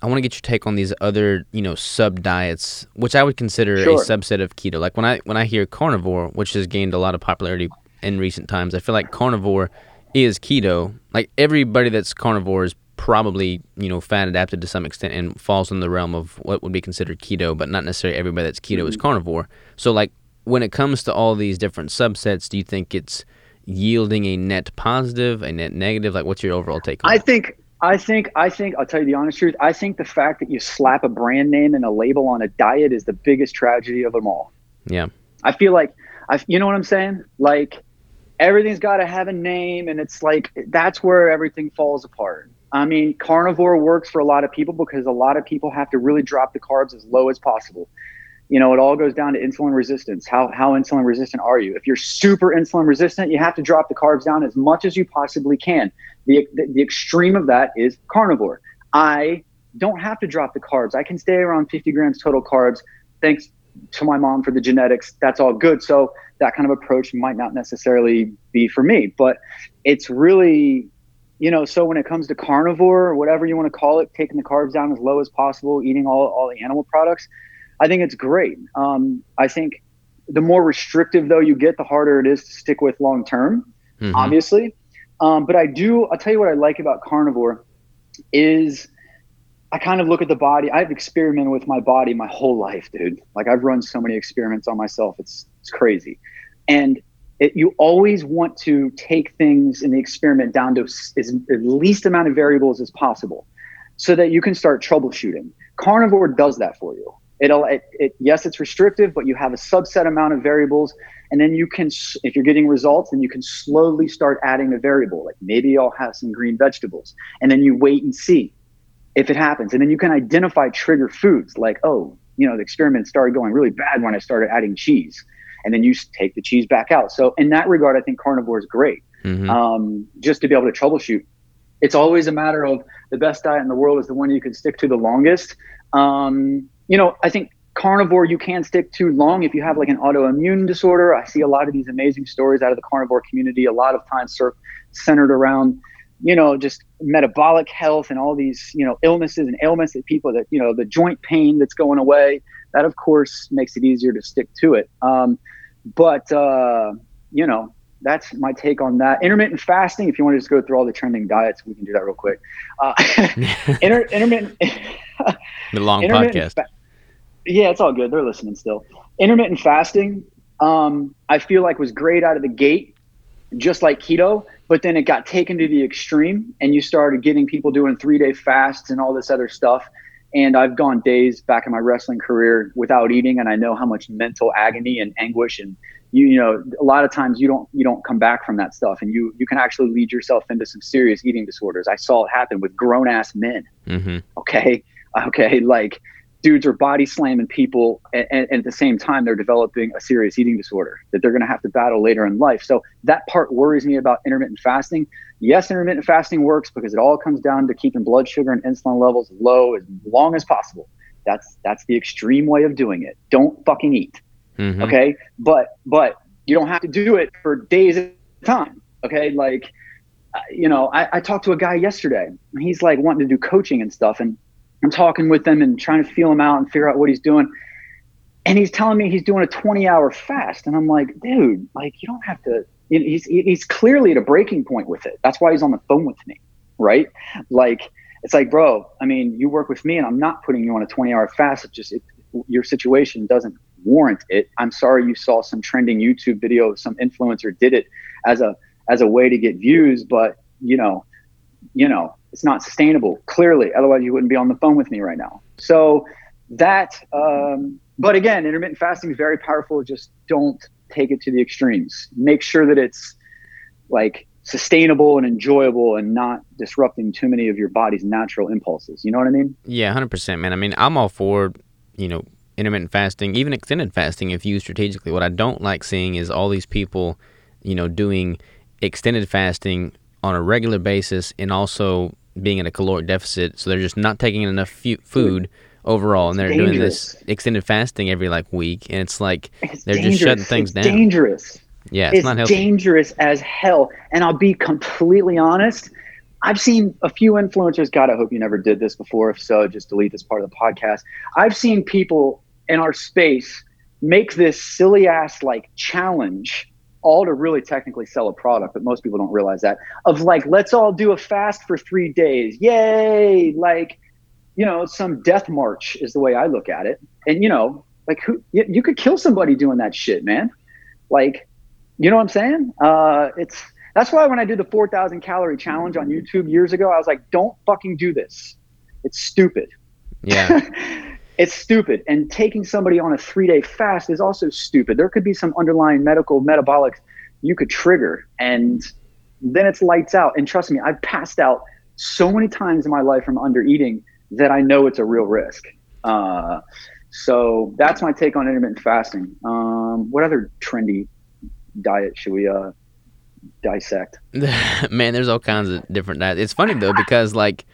I want to get your take on these other, you know, sub diets, which I would consider sure. a subset of keto. Like when I when I hear carnivore, which has gained a lot of popularity in recent times, I feel like carnivore is keto. Like everybody that's carnivore is probably, you know, fat adapted to some extent and falls in the realm of what would be considered keto, but not necessarily everybody that's keto mm-hmm. is carnivore. So like when it comes to all these different subsets, do you think it's yielding a net positive, a net negative? Like what's your overall take on it? I think I think I think I'll tell you the honest truth. I think the fact that you slap a brand name and a label on a diet is the biggest tragedy of them all. Yeah. I feel like I you know what I'm saying? Like everything's got to have a name and it's like that's where everything falls apart. I mean, carnivore works for a lot of people because a lot of people have to really drop the carbs as low as possible you know, it all goes down to insulin resistance. How, how insulin resistant are you? If you're super insulin resistant, you have to drop the carbs down as much as you possibly can. The, the, the extreme of that is carnivore. I don't have to drop the carbs. I can stay around 50 grams total carbs. Thanks to my mom for the genetics. That's all good. So that kind of approach might not necessarily be for me, but it's really, you know, so when it comes to carnivore or whatever you want to call it, taking the carbs down as low as possible, eating all, all the animal products, I think it's great. Um, I think the more restrictive though you get, the harder it is to stick with long term. Mm-hmm. Obviously, um, but I do. I'll tell you what I like about carnivore is I kind of look at the body. I've experimented with my body my whole life, dude. Like I've run so many experiments on myself. It's it's crazy, and it, you always want to take things in the experiment down to as, as least amount of variables as possible, so that you can start troubleshooting. Carnivore does that for you. It'll it, it, yes it's restrictive but you have a subset amount of variables and then you can if you're getting results then you can slowly start adding a variable. Like maybe i'll have some green vegetables and then you wait and see if it happens. And then you can identify trigger foods like oh you know the experiment started going really bad when i started adding cheese and then you take the cheese back out so in that regard i think carnivore is great mm-hmm. um, just to be able to troubleshoot it's always a matter of the best diet in the world is the one you can stick to the longest um, you know, I think carnivore you can't stick too long if you have like an autoimmune disorder. I see a lot of these amazing stories out of the carnivore community. A lot of times are centered around, you know, just metabolic health and all these, you know, illnesses and ailments that people that, you know, the joint pain that's going away. That of course makes it easier to stick to it. Um, but uh, you know, that's my take on that. Intermittent fasting. If you want to just go through all the trending diets, we can do that real quick. Uh, inter- intermittent. the long podcast. Fa- yeah, it's all good. They're listening still. Intermittent fasting, um, I feel like was great out of the gate, just like keto. But then it got taken to the extreme, and you started getting people doing three day fasts and all this other stuff. And I've gone days back in my wrestling career without eating, and I know how much mental agony and anguish and you you know a lot of times you don't you don't come back from that stuff and you you can actually lead yourself into some serious eating disorders. I saw it happen with grown ass men. Mm-hmm. okay? Okay like dudes are body slamming people and, and, at the same time they're developing a serious eating disorder that they're going to have to battle later in life. So that part worries me about intermittent fasting. Yes intermittent fasting works because it all comes down to keeping blood sugar and insulin levels low as long as possible. That's that's the extreme way of doing it. Don't fucking eat. Mm-hmm. okay? But but you don't have to do it for days at a time. Okay? Like you know I, I talked to a guy yesterday. He's like wanting to do coaching and stuff and I'm talking with him and trying to feel him out and figure out what he's doing. And he's telling me he's doing a 20 hour fast. And I'm like, dude, like you don't have to, he's, he's clearly at a breaking point with it. That's why he's on the phone with me. Right. Like, it's like, bro, I mean, you work with me and I'm not putting you on a 20 hour fast. It just, it, your situation doesn't warrant it. I'm sorry you saw some trending YouTube video, some influencer did it as a, as a way to get views, but you know, you know, it's not sustainable. Clearly, otherwise you wouldn't be on the phone with me right now. So that, um, but again, intermittent fasting is very powerful. Just don't take it to the extremes. Make sure that it's like sustainable and enjoyable and not disrupting too many of your body's natural impulses. You know what I mean? Yeah, 100%, man. I mean, I'm all for, you know, intermittent fasting, even extended fasting if used strategically. What I don't like seeing is all these people, you know, doing extended fasting on a regular basis and also being in a caloric deficit. So they're just not taking enough food overall, and they're dangerous. doing this extended fasting every like week, and it's like it's they're dangerous. just shutting things it's down. Dangerous. Yeah, it's, it's not healthy. dangerous as hell. And I'll be completely honest. I've seen a few influencers. God, I hope you never did this before. If so, just delete this part of the podcast. I've seen people in our space make this silly ass like challenge all to really technically sell a product, but most people don't realize that. Of like, let's all do a fast for three days. Yay! Like, you know, some death march is the way I look at it. And you know, like who you, you could kill somebody doing that shit, man. Like, you know what I'm saying? Uh, it's that's why when I did the 4,000 calorie challenge on YouTube years ago, I was like, don't fucking do this. It's stupid. Yeah. it's stupid. And taking somebody on a three day fast is also stupid. There could be some underlying medical metabolic you could trigger, and then it's lights out. And trust me, I've passed out so many times in my life from under eating that I know it's a real risk. Uh, so that's my take on intermittent fasting. Um, what other trendy diet should we uh, dissect? Man, there's all kinds of different diets. It's funny though because like,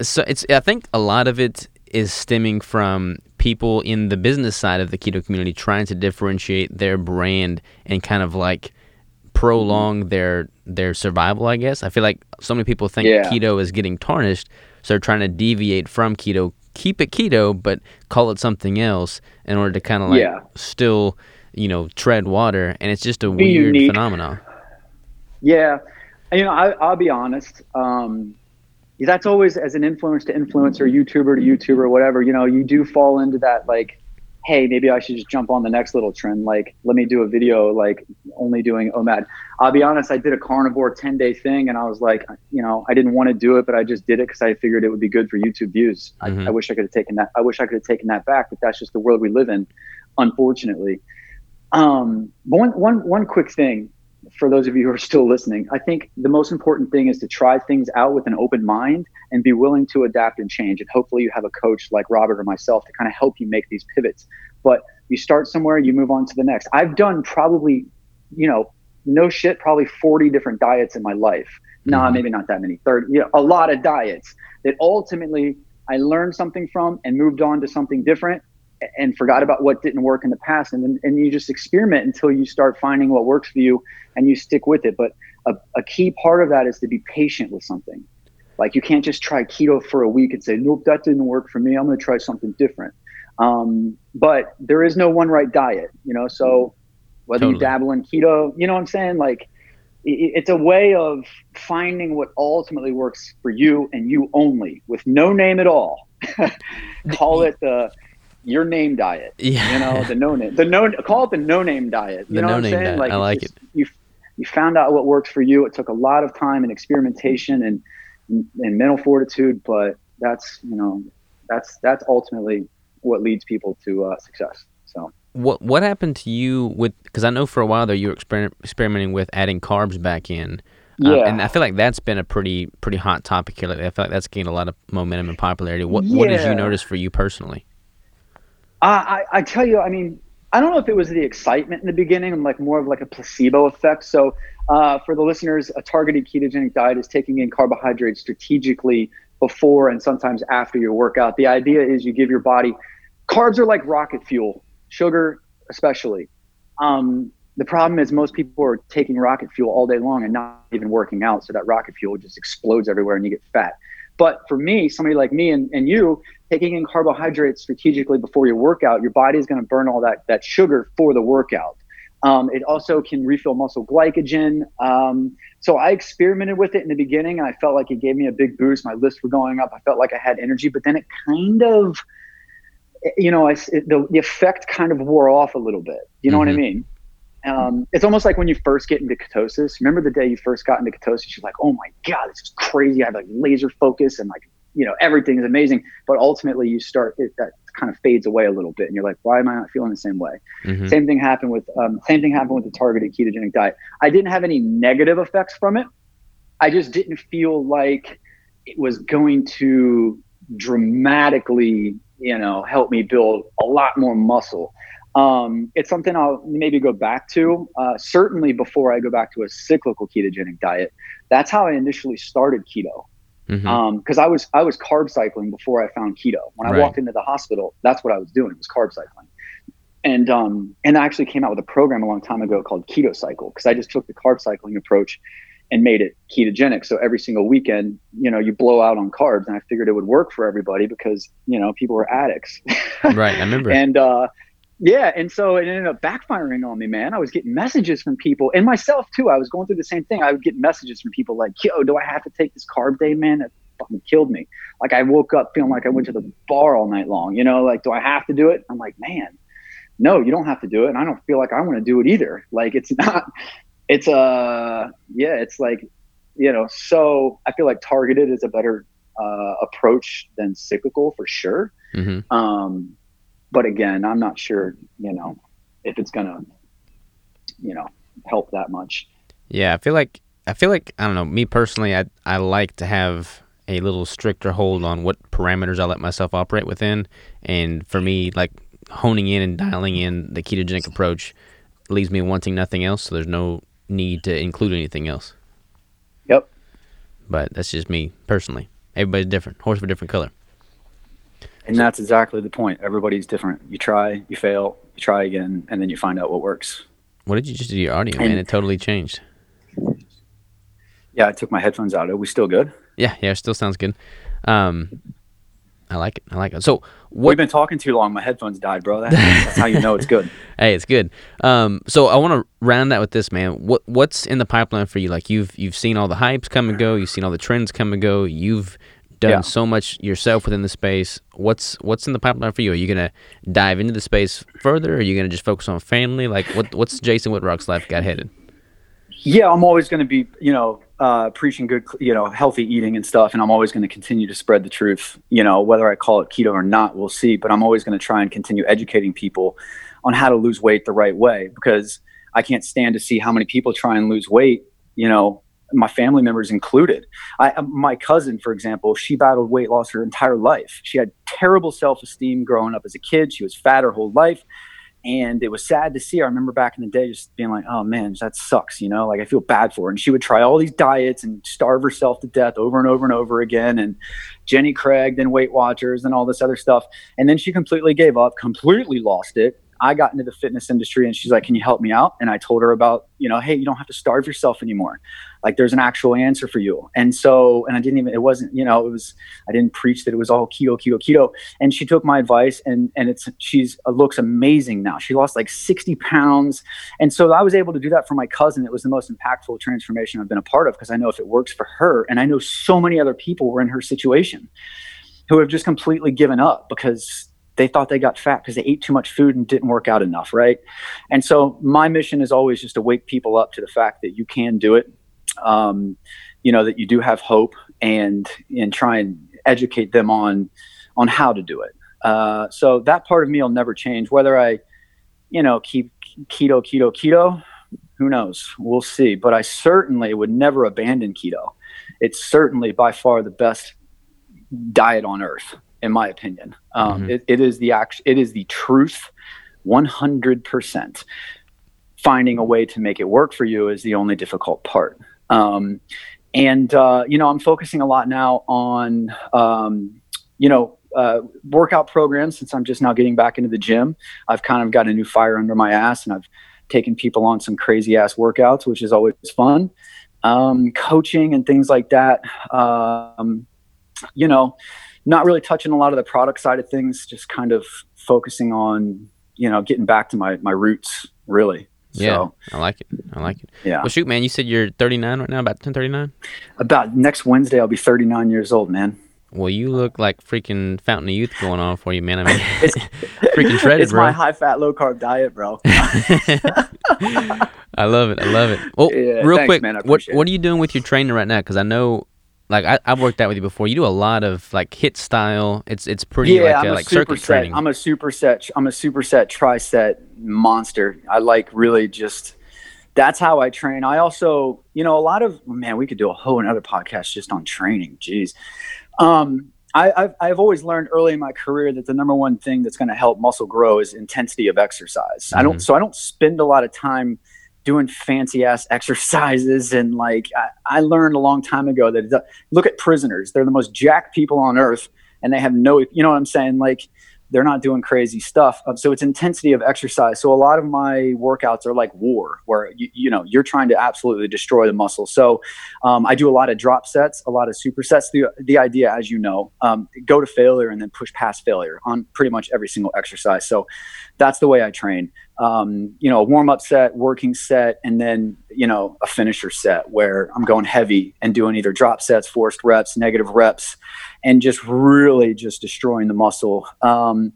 so it's I think a lot of it is stemming from people in the business side of the keto community trying to differentiate their brand and kind of like prolong their their survival i guess i feel like so many people think yeah. keto is getting tarnished so they're trying to deviate from keto keep it keto but call it something else in order to kind of like yeah. still you know tread water and it's just a be weird unique. phenomenon yeah you know I, will be honest um, that's always as an influence to influencer, YouTuber to YouTuber, whatever, you know, you do fall into that like, hey, maybe I should just jump on the next little trend. Like, let me do a video like only doing OMAD. I'll be honest, I did a carnivore 10 day thing and I was like, you know, I didn't want to do it, but I just did it because I figured it would be good for YouTube views. Mm-hmm. I, I wish I could have taken that. I wish I could have taken that back, but that's just the world we live in, unfortunately. Um, one, one, one quick thing for those of you who are still listening, I think the most important thing is to try things out with an open mind and be willing to adapt and change. And hopefully, you have a coach like Robert or myself to kind of help you make these pivots. But you start somewhere, you move on to the next. I've done probably, you know, no shit, probably 40 different diets in my life. Mm-hmm. Nah, maybe not that many. 30, you know, a lot of diets that ultimately I learned something from and moved on to something different and forgot about what didn't work in the past. And then and you just experiment until you start finding what works for you and you stick with it. But a, a key part of that is to be patient with something. Like you can't just try keto for a week and say nope that didn't work for me. I'm going to try something different. Um, but there is no one right diet you know? So whether totally. you dabble in keto you know what i'm saying? Like it, it's a way of finding what ultimately works for you and you only with no name at all. Call it the your name diet. Yeah. You know, the no name, the no, call it the no name diet. You the know no what I'm saying? Diet. Like, I like it. You, you found out what works for you. It took a lot of time and experimentation and, and mental fortitude, but that's, you know, that's, that's ultimately what leads people to uh, success. So what, what happened to you with, cause I know for a while there you were exper- experimenting with adding carbs back in. Um, yeah. and I feel like that's been a pretty pretty hot topic here lately. I feel like that's gained a lot of momentum and popularity. What yeah. what did you notice for you personally? I, I tell you, I mean, I don't know if it was the excitement in the beginning, like more of like a placebo effect. So, uh, for the listeners, a targeted ketogenic diet is taking in carbohydrates strategically before and sometimes after your workout. The idea is you give your body carbs are like rocket fuel, sugar especially. Um, the problem is most people are taking rocket fuel all day long and not even working out, so that rocket fuel just explodes everywhere and you get fat. But for me, somebody like me and, and you, taking in carbohydrates strategically before your workout, your body is going to burn all that, that sugar for the workout. Um, it also can refill muscle glycogen. Um, so I experimented with it in the beginning and I felt like it gave me a big boost. My lists were going up. I felt like I had energy, but then it kind of, you know, I, it, the, the effect kind of wore off a little bit. You know mm-hmm. what I mm-hmm. mean? Um, it's almost like when you first get into ketosis. Remember the day you first got into ketosis? You're like, oh my god, this is crazy. I have like laser focus and like you know everything is amazing. But ultimately, you start it, that kind of fades away a little bit, and you're like, why am I not feeling the same way? Mm-hmm. Same thing happened with um, same thing happened with the targeted ketogenic diet. I didn't have any negative effects from it. I just didn't feel like it was going to dramatically, you know, help me build a lot more muscle. Um, it's something I'll maybe go back to. Uh, certainly before I go back to a cyclical ketogenic diet. That's how I initially started keto. Because mm-hmm. um, I was I was carb cycling before I found keto. When I right. walked into the hospital, that's what I was doing it was carb cycling. And um, and I actually came out with a program a long time ago called Keto Cycle because I just took the carb cycling approach and made it ketogenic. So every single weekend, you know, you blow out on carbs, and I figured it would work for everybody because you know people were addicts. right, I remember. and uh, yeah, and so it ended up backfiring on me, man. I was getting messages from people, and myself too. I was going through the same thing. I would get messages from people like, "Yo, do I have to take this carb day, man? That fucking killed me." Like I woke up feeling like I went to the bar all night long. You know, like, do I have to do it? I'm like, man, no, you don't have to do it, and I don't feel like I want to do it either. Like it's not it's a uh, yeah it's like you know so i feel like targeted is a better uh, approach than cyclical for sure mm-hmm. um, but again i'm not sure you know if it's gonna you know help that much yeah i feel like i feel like i don't know me personally i i like to have a little stricter hold on what parameters i let myself operate within and for me like honing in and dialing in the ketogenic approach leaves me wanting nothing else so there's no need to include anything else. Yep. But that's just me personally. Everybody's different. Horse of a different color. And that's exactly the point. Everybody's different. You try, you fail, you try again, and then you find out what works. What did you just do to your audio, and, man? It totally changed. Yeah, I took my headphones out. Are we still good? Yeah, yeah, it still sounds good. Um, I like it. I like it. So what, we've been talking too long. My headphones died, bro. That, that's how you know it's good. hey, it's good. Um, so I want to round that with this, man. What what's in the pipeline for you? Like you've you've seen all the hypes come and go. You've seen all the trends come and go. You've done yeah. so much yourself within the space. What's what's in the pipeline for you? Are you gonna dive into the space further? Or are you gonna just focus on family? Like what what's Jason Wittrock's life got headed? Yeah, I'm always going to be, you know, uh, preaching good, you know, healthy eating and stuff. And I'm always going to continue to spread the truth, you know, whether I call it keto or not, we'll see. But I'm always going to try and continue educating people on how to lose weight the right way because I can't stand to see how many people try and lose weight, you know, my family members included. I, uh, my cousin, for example, she battled weight loss her entire life. She had terrible self esteem growing up as a kid. She was fat her whole life and it was sad to see. I remember back in the day just being like, "Oh man, that sucks," you know. Like I feel bad for her, and she would try all these diets and starve herself to death over and over and over again. And Jenny Craig, then Weight Watchers, and all this other stuff, and then she completely gave up, completely lost it, I got into the fitness industry and she's like, Can you help me out? And I told her about, you know, hey, you don't have to starve yourself anymore. Like there's an actual answer for you. And so, and I didn't even, it wasn't, you know, it was, I didn't preach that it was all keto, keto, keto. And she took my advice and, and it's, she's, uh, looks amazing now. She lost like 60 pounds. And so I was able to do that for my cousin. It was the most impactful transformation I've been a part of because I know if it works for her, and I know so many other people were in her situation who have just completely given up because they thought they got fat because they ate too much food and didn't work out enough, right? And so my mission is always just to wake people up to the fact that you can do it. Um, you know that you do have hope, and and try and educate them on on how to do it. Uh, so that part of me will never change. Whether I, you know, keep keto, keto, keto, who knows? We'll see. But I certainly would never abandon keto. It's certainly by far the best diet on earth in my opinion. Um, mm-hmm. it, it is the act, it is the truth, one hundred percent. Finding a way to make it work for you is the only difficult part. Um, and uh, you know, I'm focusing a lot now on um, you know uh, workout programs since I'm just now getting back into the gym. I've kind of got a new fire under my ass, and I've taken people on some crazy ass workouts, which is always fun. Um, coaching and things like that. Um, you know, not really touching a lot of the product side of things, just kind of focusing on, you know, getting back to my, my roots really. Yeah, so, I like it. I like it. Yeah. Well, shoot, man, you said you're 39 right now, about 10, 39? About next Wednesday, I'll be 39 years old, man. Well, you look like freaking fountain of youth going on for you, man. I mean, it's freaking shredded, it's bro. my high fat, low carb diet, bro. I love it. I love it. Well, Yeah, real thanks, quick, man. What what are you doing with your trainer right now? Because I know, like, I, I've worked out with you before. You do a lot of like HIIT style. It's it's pretty yeah, like I'm uh, a like circuit superset. training. I'm a superset. I'm a superset triset monster. I like really just. That's how I train. I also, you know, a lot of man. We could do a whole another podcast just on training. Jeez. Um, I, I've, I've always learned early in my career that the number one thing that's going to help muscle grow is intensity of exercise. I don't, Mhm. so I don't spend a lot of time doing fancy ass exercises. And like, I, I learned a long time ago that look at prisoners. They're the most jacked people on earth and they have no, you know what I'm saying? Like, they're not doing crazy stuff. Um, so it's intensity of exercise. So a lot of my workouts are like war, where you, you know you're trying to absolutely destroy the muscle. So um, I do a lot of drop sets, a lot of supersets. The the idea, as you know, um, go to failure and then push past failure on pretty much every single exercise. So that's the way I train. Um, you know, a warm up set, working set, and then you know a finisher set where I'm going heavy and doing either drop sets, forced reps, negative reps, and just really just destroying the muscle. Um,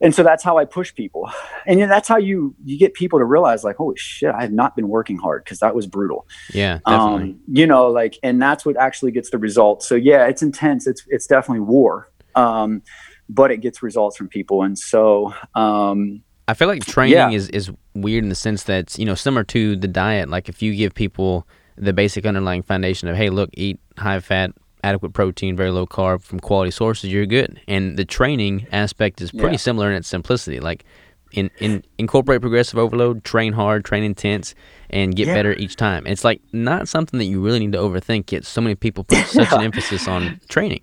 and so that's how I push people, and you know, that's how you you get people to realize like, holy shit, I have not been working hard because that was brutal. yeah, definitely. Um, you know, like, and that's what actually gets the results. So yeah, it's intense. It's it's definitely war, um, but it gets results from people, and so um, I feel like training Yeah. is, is weird in the sense that you know, similar to the diet. Like if you give people the basic underlying foundation of, hey, look, eat high fat, adequate protein, very low carb from quality sources, you're good. And the training aspect is pretty Yeah. similar in its simplicity. Like in, in incorporate progressive overload, train hard, train intense, and get Yeah. better each time. It's like not something that you really need to overthink. Yet so many people put such an emphasis on training.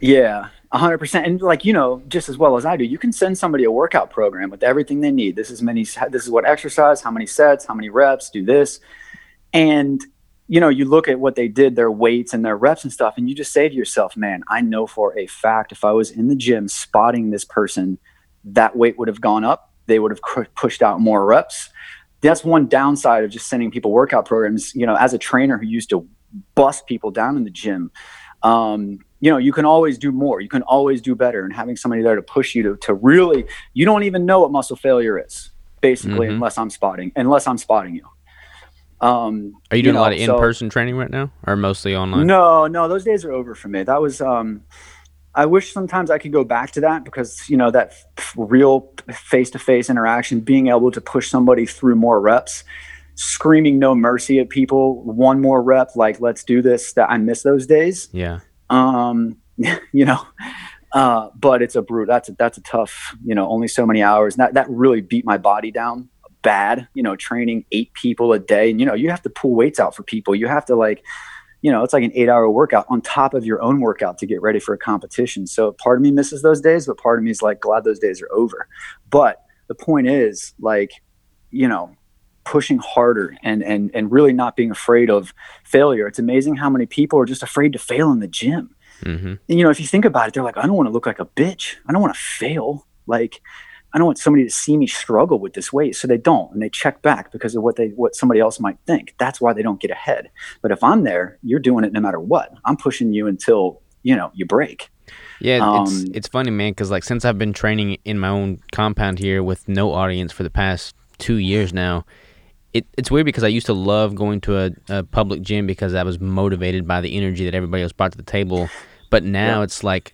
Yeah, a hundred percent. And like you know, just as well as I do, you can send somebody a workout program with everything they need. This is many. This is what exercise, how many sets, how many reps, do this, and you know, you look at what they did, their weights and their reps and stuff, and you just say to yourself, "Man, I know for a fact if I was in the gym spotting this person, that weight would have gone up. They would have cr- pushed out more reps." That's one downside of just sending people workout programs. You know, as a trainer who used to bust people down in the gym, um, you know, you can always do more. You can always do better. And having somebody there to push you to, to really, you don't even know what muscle failure is, basically, Mhm. unless I'm spotting, unless I'm spotting you. Um, Are you doing know, a lot of in person training right now or mostly online? no, no, those days are over for me. That was, um, I wish sometimes I could go back to that because, you know, that f- real face to face interaction, being able to push somebody through more reps, screaming no mercy at people, one more rep, like, let's do this, that I miss those days. Yeah. Um you know uh but it's a brute that's a that's a tough you know only so many hours. That that really beat my body down bad you know training eight people a day. And you know you have to pull weights out for people. You have to like you know it's like an eight hour workout on top of your own workout to get ready for a competition. So part of me misses those days but part of me is like glad those days are over. But the point is like you know pushing harder and and and really not being afraid of failure it's amazing how many people are just afraid to fail in the gym Mm-hmm. and, you know, if you think about it, they're like, I don't want to look like a bitch. I don't want to fail. Like, I don't want somebody to see me struggle with this weight. So they don't, and they check back because of what they what somebody else might think. That's why they don't get ahead. But if I'm there, you're doing it no matter what. I'm pushing you until you know you break. Yeah, it's Um, it's funny, man, because like since I've been training in my own compound here with no audience for the past two years now, it, it's weird because I used to love going to a, a public gym because I was motivated by the energy that everybody else brought to the table. But now Yeah. it's like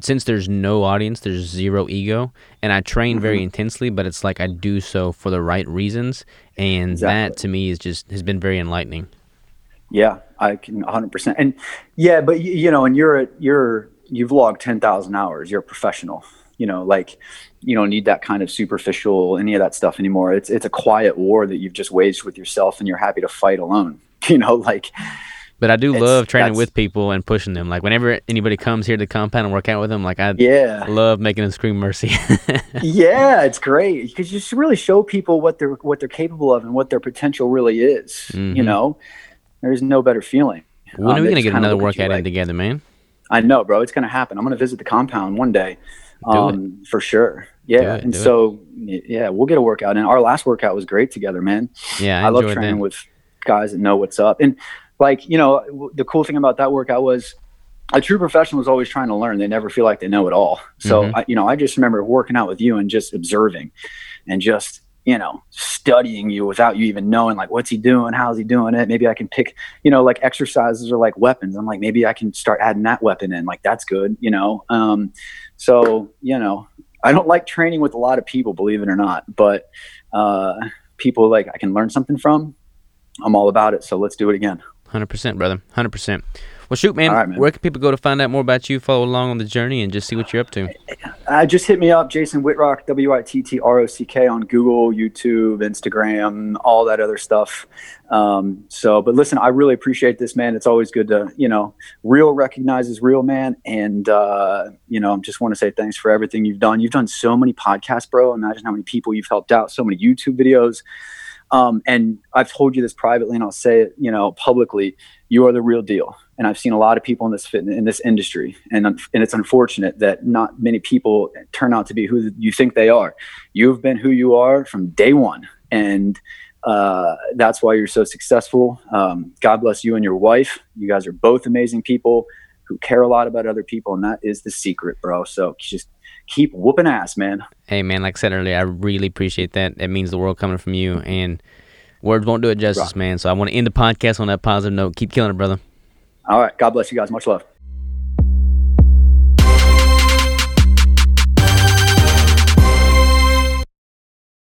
since there's no audience, there's zero ego, and I train very Mm-hmm. intensely, but it's like I do so for the right reasons, and that to me is just has been very enlightening. Yeah, I can 100. percent And yeah, but you know, and you're a, you're you've logged 10,000 hours. You're a professional. You know, like you don't need that kind of superficial any of that stuff anymore. It's it's a quiet war that you've just waged with yourself, and you're happy to fight alone. You know, like But I do love training with people and pushing them. Like whenever anybody comes here to the compound and work out with them, like I yeah, love making them scream mercy. yeah, it's great because you just really show people what they're what they're capable of and what their potential really is. You Mhm. know, there's no better feeling. when are Um, we gonna get another you workout in together, man? I know, bro. It's gonna happen. I'm gonna visit the compound one day, um, for sure. Yeah, it, and do it. so yeah, we'll get a workout And Our last workout was great together, man. Yeah, I, I, love training that. with guys that know what's up. And like you know, w- the cool thing about that workout was a true professional is always trying to learn. They never feel like they know it all. So Mhm. I, you know, I just remember working out with you and just observing, and just you know, studying you without you even knowing like what's he doing, how's he doing it. Maybe I can pick, you know, like exercises or like weapons. I'm like, maybe I can start adding that weapon in. Like that's good, you know. Um, so you know, I don't like training with a lot of people, believe it or not, but uh, people like I can learn something from. I'm all about it. So let's do it again. Hundred percent, brother. Hundred perent well, shoot, man, right, man, Where can people go to find out more about you, follow along on the journey, and just see what you're up to? Uh, just hit me up, Jason Wittrock, W I T T R O C K, on Google, YouTube, Instagram, all that other stuff. Um, so, but listen, I really appreciate this, man. It's always good to, you know, real recognizes real, man. And, uh, you know, I just want to say thanks for everything you've done. You've done so many podcasts, bro. Imagine how many people you've helped out, so many YouTube videos. Um, and I've told you this privately, and I'll say it, you know, publicly. You are the real deal and I've seen a lot of people in this fitness in this industry, and and it's unfortunate that not many people turn out to be who you think they are. You've been who you are from day one, and uh, that's why you're so successful. Um, God bless you and your wife. You guys are both amazing people who care a lot about other people, and that is the secret, bro. So just keep whooping ass, man. Hey, man, like I said earlier, I really appreciate that. It means the world coming from you, and words won't do it justice, man. So I want to end the podcast on that positive note. Keep killing it, brother. All right. God bless you guys. Much love.